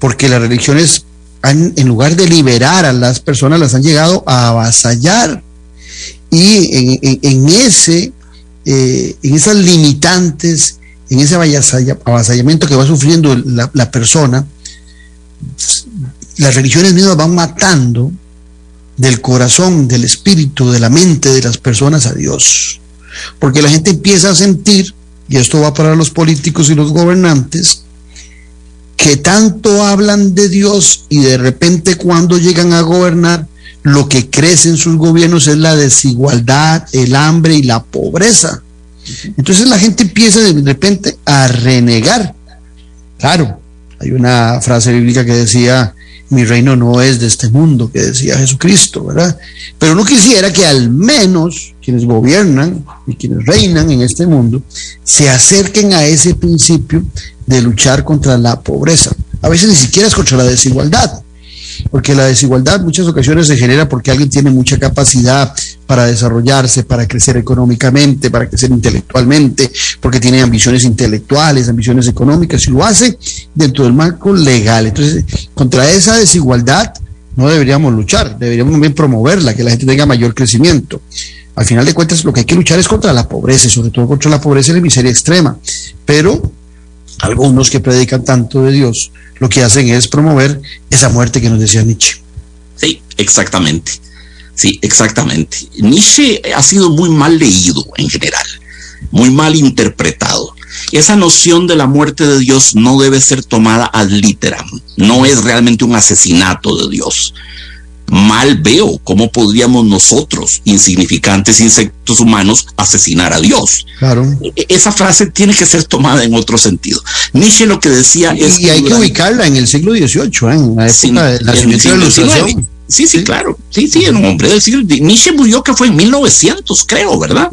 porque las religiones en lugar de liberar a las personas, las han llegado a avasallar. Y en, ese, eh, en esas limitantes, en ese avasallamiento que va sufriendo la persona, las religiones mismas van matando del corazón, del espíritu, de la mente de las personas a Dios. porque la gente empieza a sentir, y esto va para los políticos y los gobernantes, que tanto hablan de Dios y de repente cuando llegan a gobernar, lo que crece en sus gobiernos es la desigualdad, el hambre y la pobreza. Entonces la gente empieza de repente a renegar. Claro, hay una frase bíblica que decía, mi reino no es de este mundo, que decía Jesucristo, ¿verdad? Pero no quisiera que al menos quienes gobiernan y quienes reinan en este mundo se acerquen a ese principio de luchar contra la pobreza. A veces ni siquiera es contra la desigualdad, porque la desigualdad muchas ocasiones se genera porque alguien tiene mucha capacidad para desarrollarse, para crecer económicamente, para crecer intelectualmente, porque tiene ambiciones intelectuales, ambiciones económicas, y lo hace dentro del marco legal. Entonces, contra esa desigualdad no deberíamos luchar, deberíamos promoverla, que la gente tenga mayor crecimiento. Al final de cuentas, lo que hay que luchar es contra la pobreza, y sobre todo contra la pobreza y la miseria extrema. Pero algunos que predican tanto de Dios, lo que hacen es promover esa muerte que nos decía Nietzsche.
Sí, exactamente. Sí, exactamente. Nietzsche ha sido muy mal leído en general, muy mal interpretado. Esa noción de la muerte de Dios no debe ser tomada ad literam, no es realmente un asesinato de Dios mal veo cómo podríamos nosotros, insignificantes insectos humanos, asesinar a Dios.
Claro.
E-, esa frase tiene que ser tomada en otro sentido. Nietzsche lo que decía
es... Y hay que ubicarla en el siglo XVIII, ¿eh? en la época de la
ilustración. Sí, sí, claro. Sí, sí, un hombre del siglo. Nietzsche murió que fue en 1900, creo, ¿verdad?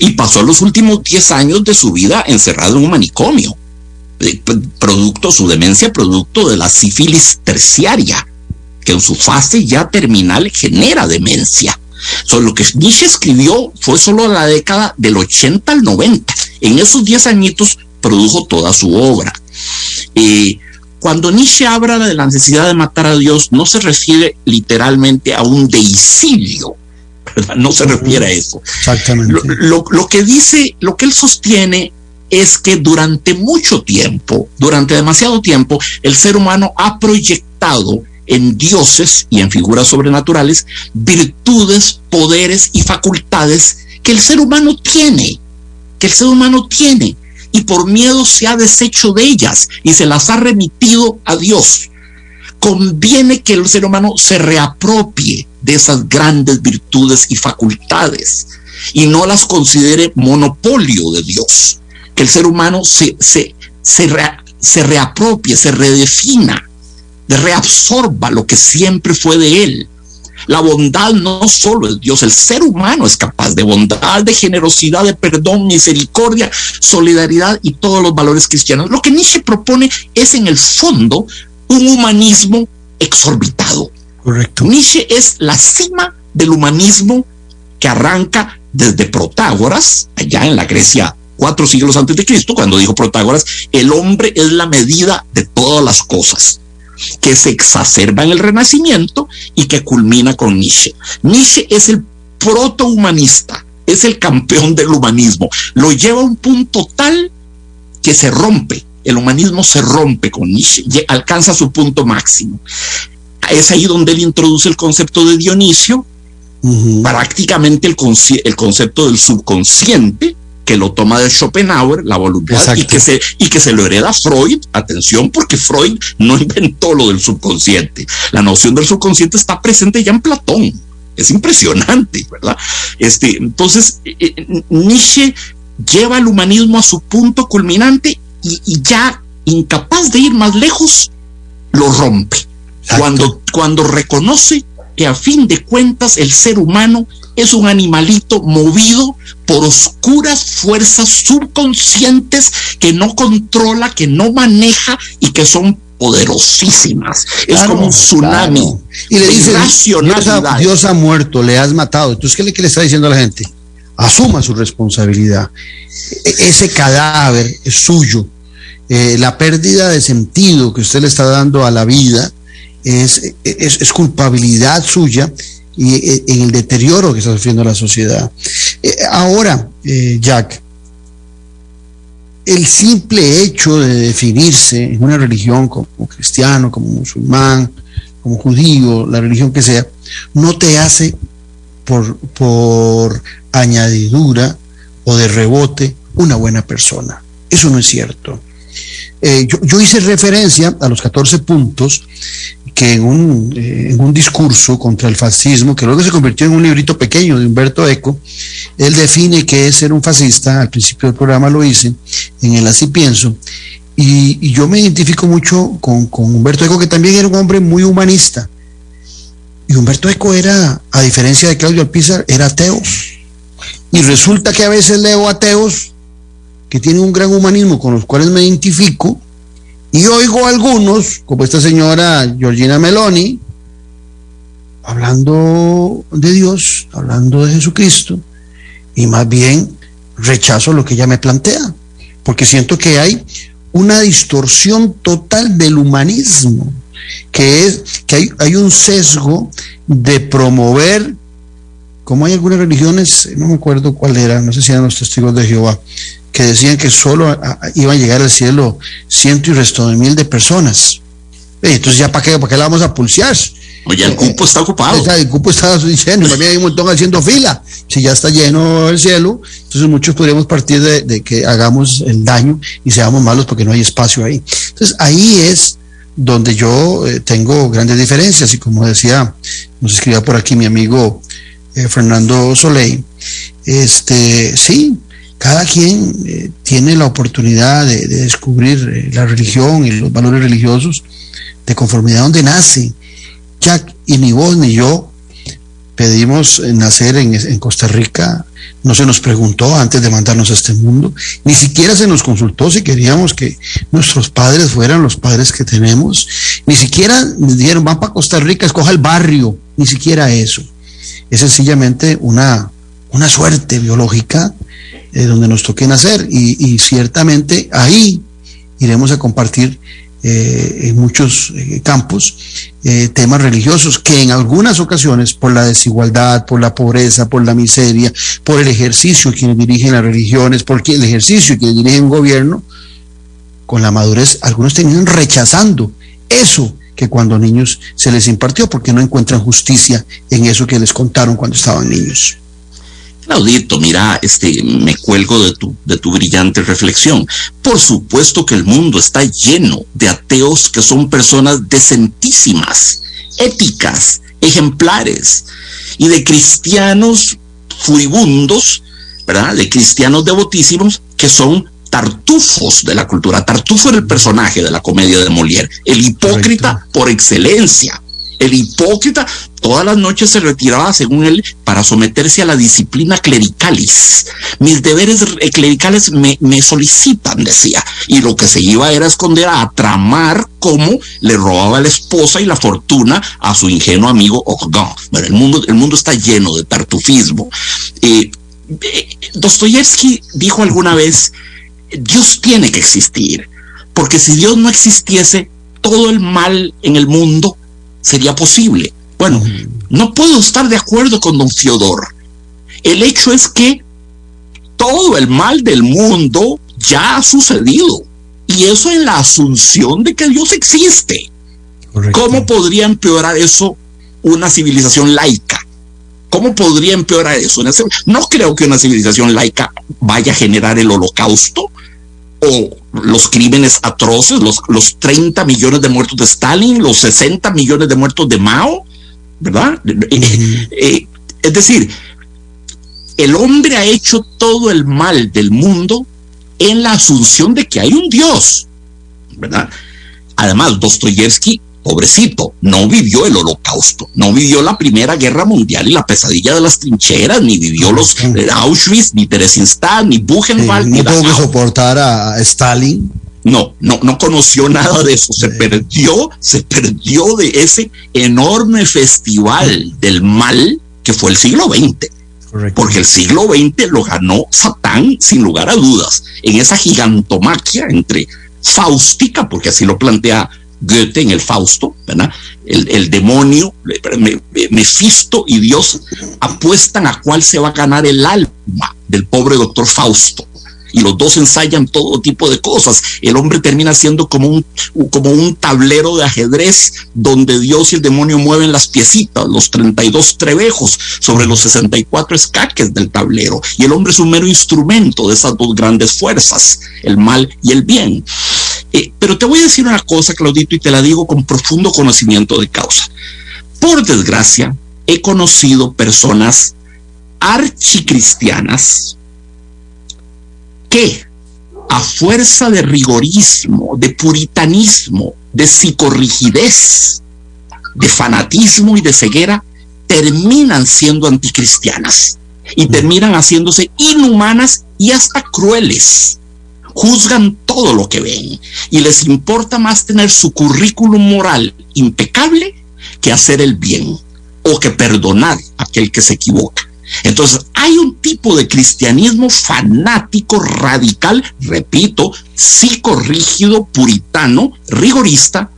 Y pasó los últimos 10 años de su vida encerrado en un manicomio. Eh, producto, su demencia, producto de la sífilis terciaria que en su fase ya terminal genera demencia. Solo lo que Nietzsche escribió fue solo la década del 80 al 90. En esos 10 añitos produjo toda su obra. Eh, cuando Nietzsche habla de la necesidad de matar a Dios, no se refiere literalmente a un deicidio, no se refiere a eso.
Exactamente.
Lo, lo, que dice, lo que él sostiene es que durante mucho tiempo, durante demasiado tiempo, el ser humano ha proyectado en dioses y en figuras sobrenaturales virtudes, poderes y facultades que el ser humano tiene, que el ser humano tiene, y por miedo se ha deshecho de ellas y se las ha remitido a Dios. Conviene que el ser humano se reapropie de esas grandes virtudes y facultades y no las considere monopolio de Dios. Que el ser humano se, se, se, se reapropie, se redefina reabsorba lo que siempre fue de él. La bondad no solo es Dios, el ser humano es capaz de bondad, de generosidad, de perdón, misericordia, solidaridad y todos los valores cristianos. Lo que Nietzsche propone es en el fondo un humanismo exorbitado.
Correcto.
Nietzsche es la cima del humanismo que arranca desde Protágoras, allá en la Grecia cuatro siglos antes de Cristo, cuando dijo Protágoras, el hombre es la medida de todas las cosas que se exacerba en el Renacimiento y que culmina con Nietzsche. Nietzsche es el protohumanista, es el campeón del humanismo. Lo lleva a un punto tal que se rompe. El humanismo se rompe con Nietzsche, alcanza su punto máximo. Es ahí donde él introduce el concepto de Dionisio, prácticamente el, el concepto del subconsciente, que lo toma de Schopenhauer, la voluntad, y que, se, y que se lo hereda Freud, atención, porque Freud no inventó lo del subconsciente. La noción del subconsciente está presente ya en Platón. Es impresionante, ¿verdad? Este, entonces, eh, eh, Nietzsche lleva el humanismo a su punto culminante y, ya incapaz de ir más lejos, lo rompe. Cuando, cuando reconoce que a fin de cuentas el ser humano es un animalito movido por oscuras fuerzas subconscientes que no controla, que no maneja y que son poderosísimas. es como un tsunami.
Y le dice, Dios ha, muerto, le has matado. Entonces, ¿qué le, le está diciendo a la gente? Asuma su responsabilidad. E, ese cadáver es suyo. Eh, la pérdida de sentido que usted le está dando a la vida es, es culpabilidad suya y eh, en el deterioro que está sufriendo la sociedad. Eh, ahora, eh, Jack, el simple hecho de definirse en una religión como cristiano, como musulmán, como judío, la religión que sea, no te hace por, por añadidura o de rebote una buena persona. Eso no es cierto. Yo, hice referencia a los 14 puntos que en un, eh, en un discurso contra el fascismo, que luego se convirtió en un librito pequeño de Humberto Eco, él define qué es ser un fascista, al principio del programa lo hice, en el Así Pienso, y, yo me identifico mucho con, con, Humberto Eco, que también era un hombre muy humanista. Y Humberto Eco era, a diferencia de Claudio Alpizar, era ateo. Y resulta que a veces leo ateos que tienen un gran humanismo con los cuales me identifico, y oigo a algunos, como esta señora Georgina Meloni, hablando de Dios, hablando de Jesucristo, y más bien rechazo lo que ella me plantea, porque siento que hay una distorsión total del humanismo, que es que hay, hay un sesgo de promover, como hay algunas religiones, no me acuerdo cuál era, no sé si eran los testigos de Jehová, que decían que solo iban a llegar al cielo ciento y resto de mil de personas. entonces ya para qué, para qué la vamos a pulsear.
Oye, el cupo está ocupado.
el cupo está diciendo, también hay un montón haciendo fila. Si ya está lleno el cielo, entonces muchos podríamos partir de, que hagamos el daño y seamos malos porque no hay espacio ahí. Entonces ahí es donde yo eh, tengo grandes diferencias y como decía, nos escribía por aquí mi amigo eh, Fernando Soleil, este, sí, cada quien eh, tiene la oportunidad de, descubrir la religión y los valores religiosos de conformidad donde nace y ni vos ni yo pedimos nacer en, Costa Rica, no se nos preguntó antes de mandarnos a este mundo, ni siquiera se nos consultó si queríamos que nuestros padres fueran los padres que tenemos, ni siquiera nos dijeron, van para Costa Rica, escoja el barrio, ni siquiera eso. Es sencillamente una, una suerte biológica eh, donde nos toque nacer. Y, ciertamente ahí iremos a compartir eh, en muchos eh, campos eh, temas religiosos que en algunas ocasiones por la desigualdad, por la pobreza, por la miseria, por el ejercicio de quienes dirigen las religiones, por el ejercicio de quienes dirigen el gobierno, con la madurez algunos terminan rechazando eso que cuando niños se les impartió porque no encuentran justicia en eso que les contaron cuando estaban niños.
Claudito, mira, este, me cuelgo de tu, de tu brillante reflexión. Por supuesto que el mundo está lleno de ateos que son personas decentísimas, éticas, ejemplares, y de cristianos furibundos, ¿verdad? De cristianos devotísimos que son tartufos de la cultura. Tartufo era el personaje de la comedia de Molière, el hipócrita por excelencia. El hipócrita todas las noches se retiraba, según él, para someterse a la disciplina clericalis. Mis deberes clericales me, solicitan, decía, y lo que se iba era esconder a tramar cómo le robaba la esposa y la fortuna a su ingenuo amigo Organ. Bueno, el mundo, el mundo está lleno de tartufismo. Eh, eh, Dostoyevsky dijo alguna vez, Dios tiene que existir, porque si Dios no existiese, todo el mal en el mundo sería posible. Bueno, no puedo estar de acuerdo con don Fiodor. El hecho es que todo el mal del mundo ya ha sucedido. Y eso en la asunción de que Dios existe. ¿Cómo podría empeorar eso una civilización laica? ¿Cómo podría empeorar eso? No creo que una civilización laica vaya a generar el holocausto o los crímenes atroces, los, los 30 millones de muertos de Stalin, los 60 millones de muertos de Mao, ¿verdad? Eh, eh, es decir, el hombre ha hecho todo el mal del mundo en la asunción de que hay un Dios, ¿verdad? Además, Dostoyevsky, pobrecito, no vivió el holocausto, no vivió la Primera Guerra Mundial y la pesadilla de las trincheras, ni vivió los eh, Auschwitz, ni Theresienstadt, ni Buchenwald.
ni tuvo que soportar a Stalin.
No, no, no conoció nada de eso. Se perdió, se perdió de ese enorme festival del mal que fue el siglo XX. Porque el siglo XX lo ganó Satán sin lugar a dudas, en esa gigantomaquia entre Faustica, porque así lo plantea Goethe en el Fausto, ¿verdad? El, demonio, Mefisto y Dios apuestan a cuál se va a ganar el alma del pobre doctor Fausto y los dos ensayan todo tipo de cosas. El hombre termina siendo como un, como un tablero de ajedrez donde Dios y el demonio mueven las piecitas, los 32 trebejos sobre los 64 escaques del tablero. Y el hombre es un mero instrumento de esas dos grandes fuerzas, el mal y el bien. Eh, pero te voy a decir una cosa, Claudito, y te la digo con profundo conocimiento de causa. Por desgracia, he conocido personas archicristianas que a fuerza de rigorismo, de puritanismo, de psicorrigidez, de fanatismo y de ceguera, terminan siendo anticristianas y terminan haciéndose inhumanas y hasta crueles. Juzgan todo lo que ven y les importa más tener su currículum moral impecable que hacer el bien o que perdonar a aquel que se equivoca. Entonces, hay un tipo de cristianismo fanático, radical, repito, psicorrígido, puritano, rigorista,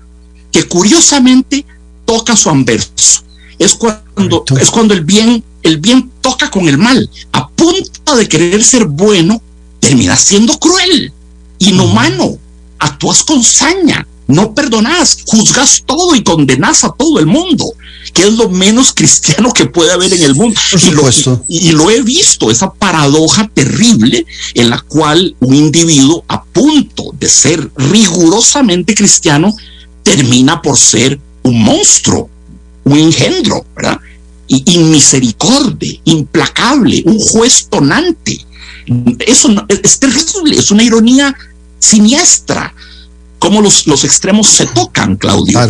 que curiosamente toca su anverso. Es cuando, es cuando el bien, el bien toca con el mal. A punto de querer ser bueno, termina siendo cruel, inhumano, actúas con saña, no perdonás, juzgas todo y condenas a todo el mundo, que es lo menos cristiano que puede haber en el mundo. Y lo, y lo, he visto, esa paradoja terrible en la cual un individuo a punto de ser rigurosamente cristiano termina por ser un monstruo, un engendro, ¿verdad? Y inmisericordia, implacable, un juez tonante. Eso es terrible, es una ironía siniestra cómo los, los extremos se tocan, Claudio.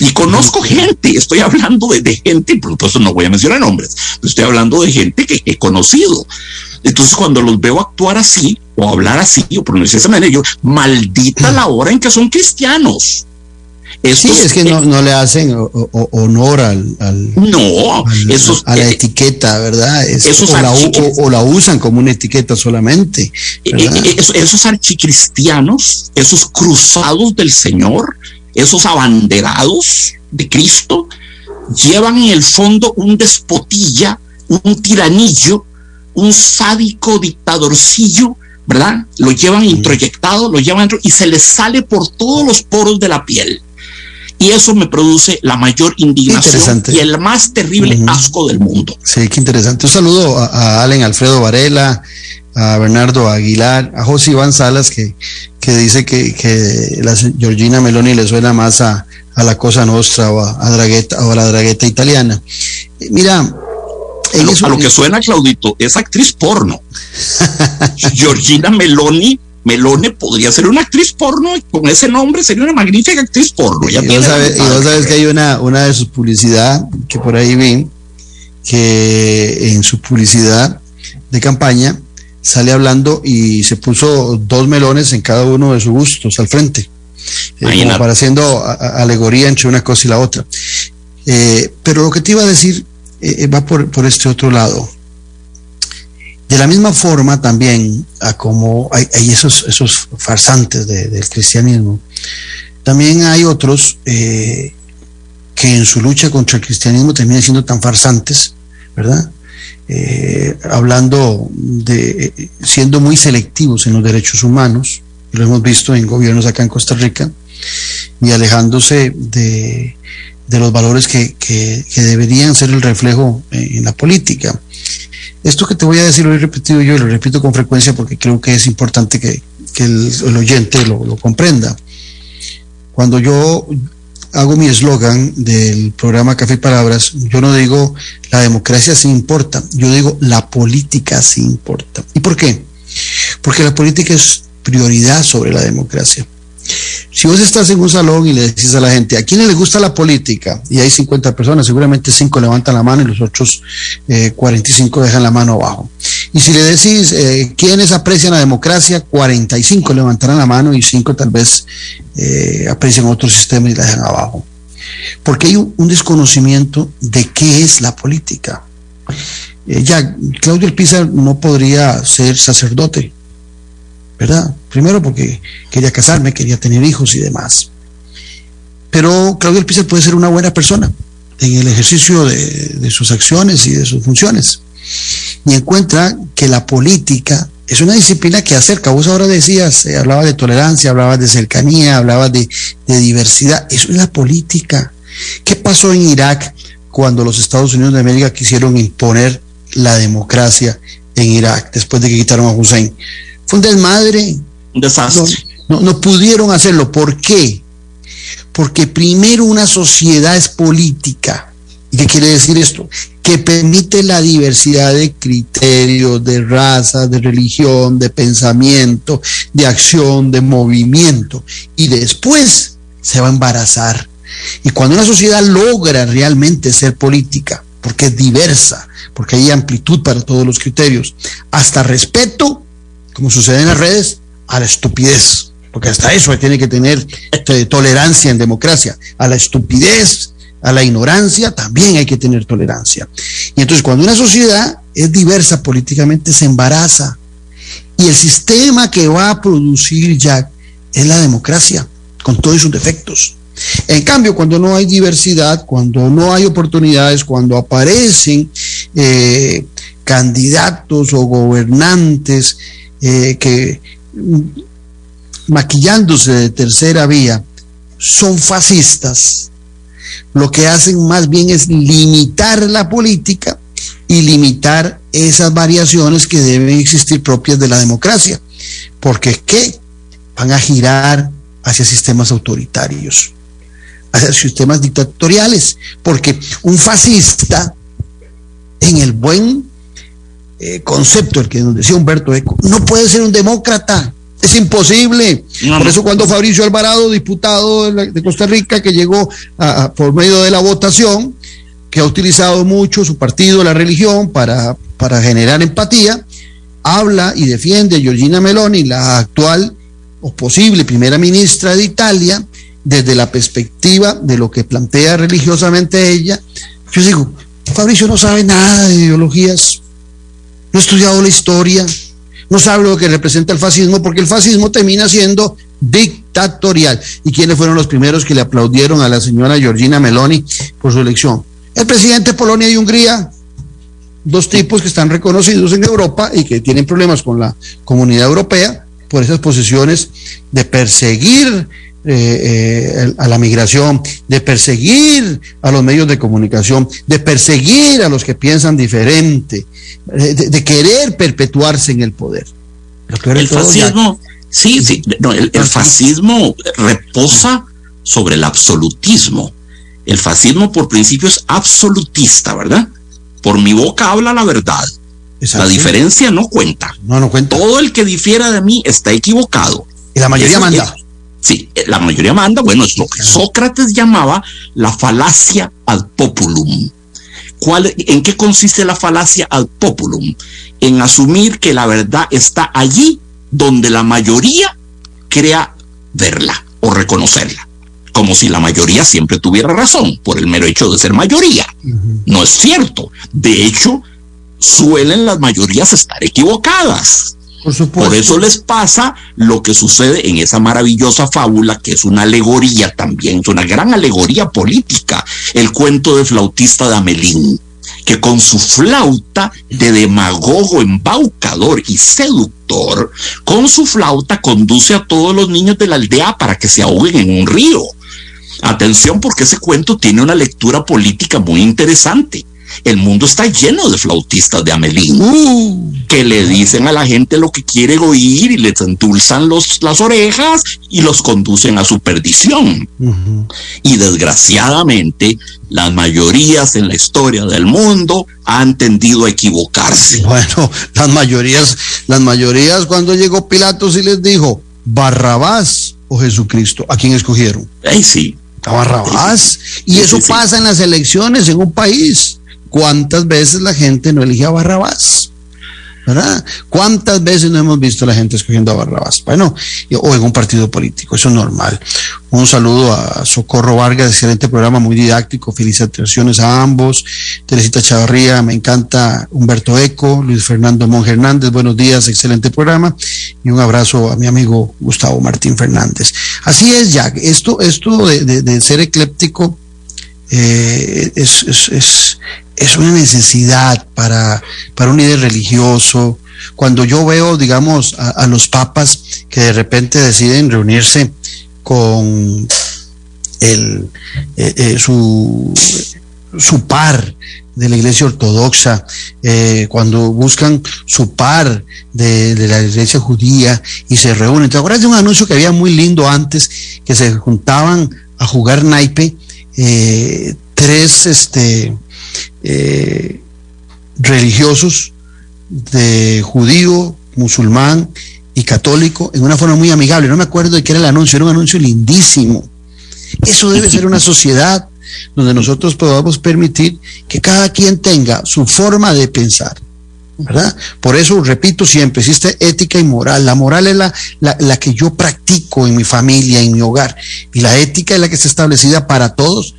Y conozco gente, estoy hablando de, gente, por supuesto no voy a mencionar nombres, estoy hablando de gente que he conocido. Entonces cuando los veo actuar así, o hablar así, o pronunciar de esa manera, yo, maldita [CLEARS THROAT] la hora en que son cristianos
sí, es que no, no le hacen honor al,
no,
a la etiqueta, ¿verdad? o, la, usan como una etiqueta solamente.
Eh, eh, esos, archicristianos, esos cruzados del Señor, esos abanderados de Cristo, llevan en el fondo un despotilla, un tiranillo, un sádico dictadorcillo, ¿verdad? Lo llevan introyectado, lo llevan y se les sale por todos los poros de la piel. Y eso me produce la mayor indignación y el más terrible asco del mundo.
Sí, qué interesante. Un saludo a, Allen Alfredo Varela, a Bernardo Aguilar, a José Iván Salas, que, que dice que, que la Georgina Meloni le suena más a, la Cosa Nostra o a, Dragueta, o a la Dragueta italiana. Mira,
a lo, que suena, Claudito, es actriz porno. [LAUGHS] Georgina Meloni Melone podría ser una actriz porno y con ese nombre sería una magnífica actriz porno.
y, vos sabes, que hay una, una de sus publicidad que por ahí vi, que en su publicidad de campaña sale hablando y se puso dos melones en cada uno de sus gustos al frente, eh, como para haciendo alegoría entre una cosa y la otra. Eh, pero lo que te iba a decir eh, va por, por este otro lado. De la misma forma también, como hay, esos, esos farsantes del cristianismo, también hay otros eh, que en su lucha contra el cristianismo terminan siendo tan farsantes, ¿verdad? Eh, hablando de, siendo muy selectivos en los derechos humanos, lo hemos visto en gobiernos acá en Costa Rica, y alejándose de, los valores que, que, deberían ser el reflejo en la política. Esto que te voy a decir lo he repetido yo y lo repito con frecuencia porque creo que es importante que, el, oyente lo, comprenda. Cuando yo hago mi eslogan del programa Café y Palabras, yo no digo la democracia sí importa, yo digo la política sí importa. ¿Y por qué? Porque la política es prioridad sobre la democracia. Si vos estás en un salón y le decís a la gente, ¿a quién le gusta la política? Y hay 50 personas, seguramente 5 levantan la mano y los otros 45 eh, dejan la mano abajo. Y si le decís, eh, ¿quiénes aprecian la democracia? 45 levantarán la mano y 5 tal vez eh, aprecian otro sistema y la dejan abajo. Porque hay un, desconocimiento de qué es la política. ya, Claudio Elpizar no podría ser sacerdote, ¿verdad? Primero porque quería casarme, quería tener hijos y demás. Pero Claudio Alpizar puede ser una buena persona en el ejercicio de, sus acciones y de sus funciones. Y encuentra que la política es una disciplina que acerca. Vos ahora decías, eh, hablabas de tolerancia, hablabas de cercanía, hablabas de, de diversidad. Eso es la política. ¿Qué pasó en Irak cuando los Estados Unidos de América quisieron imponer la democracia en Irak después de que quitaron a Hussein? Fue un desmadre.
Un desastre.
No, no, no pudieron hacerlo. ¿Por qué? Porque primero una sociedad es política. ¿Y qué quiere decir esto? Que permite la diversidad de criterios, de raza, de religión, de pensamiento, de acción, de movimiento. Y después se va a embarazar. Y cuando una sociedad logra realmente ser política, porque es diversa, porque hay amplitud para todos los criterios, hasta respeto, como sucede en las redes, a la estupidez, porque hasta eso tiene que tener eh, tolerancia en democracia, a la estupidez, a la ignorancia también hay que tener tolerancia. Y entonces cuando una sociedad es diversa políticamente se embaraza. Y el sistema que va a producir ya es la democracia, con todos sus defectos. En cambio, cuando no hay diversidad, cuando no hay oportunidades, cuando aparecen eh, candidatos o gobernantes eh, que maquillándose de tercera vía son fascistas, lo que hacen más bien es limitar la política y limitar esas variaciones que deben existir propias de la democracia. Porque ¿qué? Van a girar hacia sistemas autoritarios, hacia sistemas dictatoriales. Porque un fascista, en el buen eh, concepto, el que nos decía Humberto Eco, no puede ser un demócrata. Es imposible. No, por eso cuando Fabricio Alvarado, diputado de Costa Rica, que llegó a, a, por medio de la votación, que ha utilizado mucho su partido, la religión, para, para generar empatía, habla y defiende a Giorgina Meloni, la actual o posible primera ministra de Italia, desde la perspectiva de lo que plantea religiosamente ella. Yo digo, Fabricio no sabe nada de ideologías, no ha estudiado la historia, no sabe lo que representa el fascismo, porque el fascismo termina siendo dictatorial. ¿Y quiénes fueron los primeros que le aplaudieron a la señora Georgina Meloni por su elección? El presidente de Polonia y Hungría, dos tipos que están reconocidos en Europa y que tienen problemas con la comunidad europea por esas posiciones de perseguir eh, eh, a la migración, de perseguir a los medios de comunicación, de perseguir a los que piensan diferente, de, de querer perpetuarse en el poder.
el fascismo, ya... sí, sí, no, el, el fascismo reposa sobre el absolutismo. El fascismo por principio es absolutista, ¿verdad? Por mi boca habla la verdad. Exacto. La diferencia no cuenta.
No, no cuenta.
Todo el que difiera de mí está equivocado.
Y la mayoría Eso manda.
Es, sí, la mayoría manda. Bueno, es lo que Sócrates llamaba la falacia ad populum. ¿Cuál, ¿En qué consiste la falacia ad populum? En asumir que la verdad está allí donde la mayoría crea verla o reconocerla. Como si la mayoría siempre tuviera razón por el mero hecho de ser mayoría. Uh -huh. No es cierto. De hecho, suelen las mayorías estar equivocadas.
Por,
eso les pasa lo que sucede en esa maravillosa fábula, que es una alegoría también, es una gran alegoría política, el cuento de flautista de Amelín, que con su flauta de demagogo, embaucador y seductor, con su flauta conduce a todos los niños de la aldea para que se ahoguen en un río. Atención porque ese cuento tiene una lectura política muy interesante el mundo está lleno de flautistas de Amelín uh, que le dicen a la gente lo que quiere oír y les endulzan los, las orejas y los conducen a su perdición. Uh -huh. Y desgraciadamente, las mayorías en la historia del mundo han tendido a equivocarse.
Bueno, las mayorías, las mayorías cuando llegó Pilatos y les dijo, Barrabás o Jesucristo, ¿a quién escogieron?
Ay, sí.
A Barrabás. Y eso sí, pasa en las elecciones en un país. ¿Cuántas veces la gente no elige a Barrabás? ¿verdad? ¿Cuántas veces no hemos visto a la gente escogiendo a Barrabás? Bueno, o en un partido político, eso es normal. Un saludo a Socorro Vargas, excelente programa, muy didáctico, felicitaciones a ambos. Teresita Chavarría, me encanta Humberto Eco, Luis Fernando Monge Hernández, buenos días, excelente programa. Y un abrazo a mi amigo Gustavo Martín Fernández. Así es, Jack, esto, esto de, ser ecléptico eh, es, es, es, es una necesidad para, para un líder religioso, Cuando yo veo, digamos, a, los papas que de repente deciden reunirse con el, eh, eh, su, su par de la iglesia ortodoxa, cuando buscan su par de, la iglesia judía y se reúnen. ¿Te acuerdas de un anuncio que había muy lindo antes, que se juntaban a jugar naipe tres este, religiosos de judío, musulmán y católico en una forma muy amigable. No me acuerdo de qué era el anuncio, era un anuncio lindísimo. Eso debe ser una sociedad donde nosotros podamos permitir que cada quien tenga su forma de pensar. ¿Verdad? Por eso, repito siempre, existe ética y moral. La moral es la, la, que yo practico en mi familia, en mi hogar, y la ética es la que está establecida para todos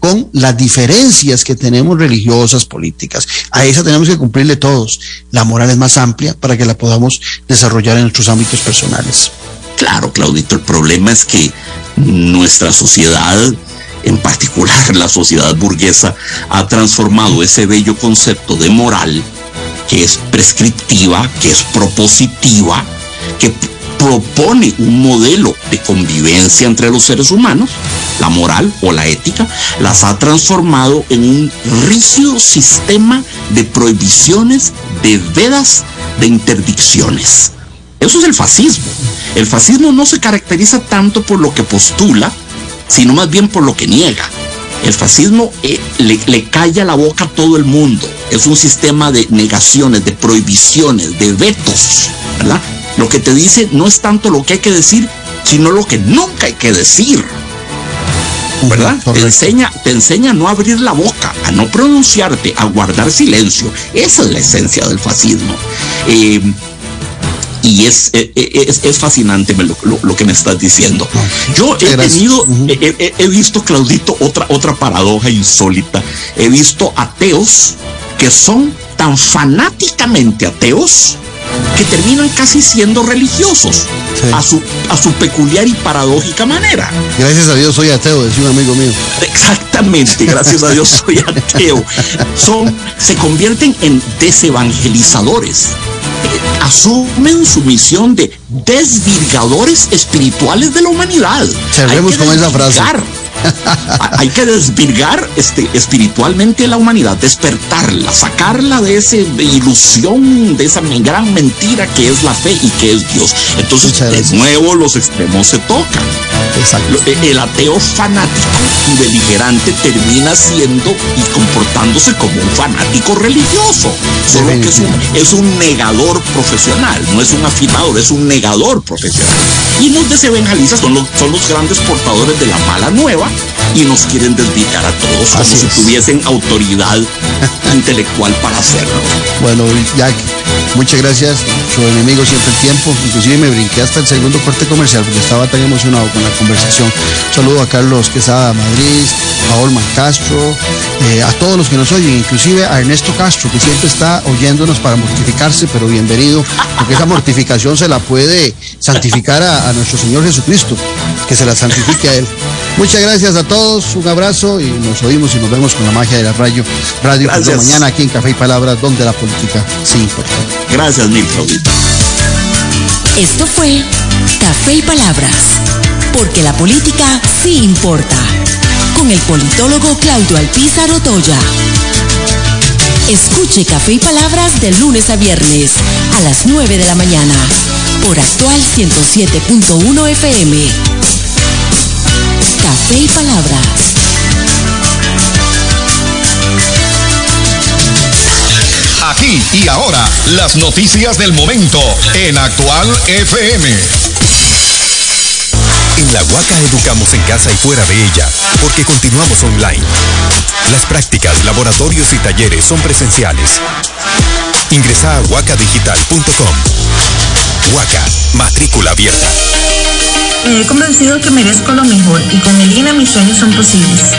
con las diferencias que tenemos religiosas, políticas. A esa tenemos que cumplirle todos. La moral es más amplia para que la podamos desarrollar en nuestros ámbitos personales.
Claro, Claudito, el problema es que nuestra sociedad, en particular [LAUGHS] la sociedad burguesa, ha transformado ese bello concepto de moral, que es prescriptiva, que es propositiva, que propone un modelo de convivencia entre los seres humanos, la moral o la ética, las ha transformado en un rígido sistema de prohibiciones, de vedas, de interdicciones. Eso es el fascismo. El fascismo no se caracteriza tanto por lo que postula, sino más bien por lo que niega. El fascismo eh, le, le, calla la boca a todo el mundo. Es un sistema de negaciones, de prohibiciones, de vetos, ¿verdad? Lo que te dice no es tanto lo que hay que decir, sino lo que nunca hay que decir. ¿Verdad? Te enseña, te enseña a no abrir la boca, a no pronunciarte, a guardar silencio. Esa es la esencia del fascismo. Eh, y es, eh, eh, es, fascinante lo, que me estás diciendo. Yo he tenido, he, visto, Claudito, otra, otra paradoja insólita. He visto ateos que son tan fanáticamente ateos que terminan casi siendo religiosos a, su, a su peculiar y paradójica manera.
Gracias a Dios soy ateo, decía un amigo mío.
Exactamente, gracias a Dios soy [LAUGHS] ateo. Son, se convierten en desevangelizadores. Asumen su misión de desvirgadores espirituales de la humanidad.
Cerremos con esa frase. [LAUGHS]
Hay que desvirgar este, espiritualmente la humanidad, despertarla, sacarla de esa ilusión, de esa gran mentira que es la fe y que es Dios. Entonces, de nuevo, los extremos se tocan. E, el ateo fanático y beligerante termina siendo y comportándose como un fanático religioso. Solo que es un, es un negador profesional, no es un afirmador, es un negador profesional. Y los desevangelistas son los, son los grandes portadores de la mala nueva y nos quieren desviar a todos como si tuviesen autoridad [LAUGHS] intelectual para hacerlo.
Bueno, Jack, muchas gracias. Su enemigo siempre el tiempo. Inclusive me brinqué hasta el segundo corte comercial porque estaba tan emocionado con la conversación. saludo a Carlos Quesada Madrid, a Olman Castro, eh, a todos los que nos oyen, inclusive a Ernesto Castro, que siempre está oyéndonos para mortificarse, pero bienvenido, porque esa mortificación se la puede santificar a, a nuestro Señor Jesucristo, que se la santifique a Él. Muchas gracias a todos, un abrazo y nos oímos y nos vemos con la magia de la radio. Radio mañana aquí en Café y Palabras, donde la política sí importa.
Gracias, mil
Esto fue Café y Palabras, porque la política sí importa, con el politólogo Claudio Alpizar Otoya. Escuche Café y Palabras de lunes a viernes a las 9 de la mañana por actual 107.1 FM. Café y Palabras.
Aquí y ahora, las noticias del momento en Actual FM.
En la Huaca educamos en casa y fuera de ella, porque continuamos online. Las prácticas, laboratorios y talleres son presenciales. Ingresa a huacadigital.com. Huaca, matrícula abierta.
He convencido que merezco lo mejor y con el INA mis sueños son posibles.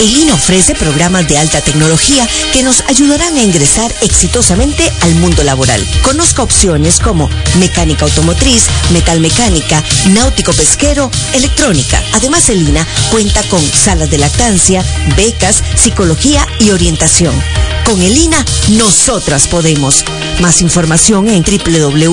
El INA ofrece programas de alta tecnología que nos ayudarán a ingresar exitosamente al mundo laboral. Conozca opciones como mecánica automotriz, metalmecánica, náutico pesquero, electrónica. Además, el INA cuenta con salas de lactancia, becas, psicología y orientación
Con el INA, nosotras podemos. Más información en www.ina.ac.cr.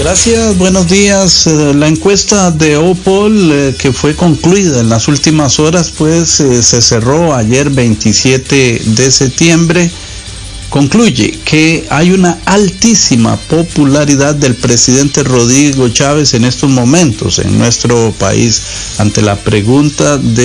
Gracias, buenos días. Eh, La encuesta de OPOL eh, que fue concluida en las últimas horas, pues eh, se cerró ayer 27 de septiembre. Concluye que hay una altísima popularidad del presidente Rodrigo Chávez en estos momentos en nuestro país ante la pregunta de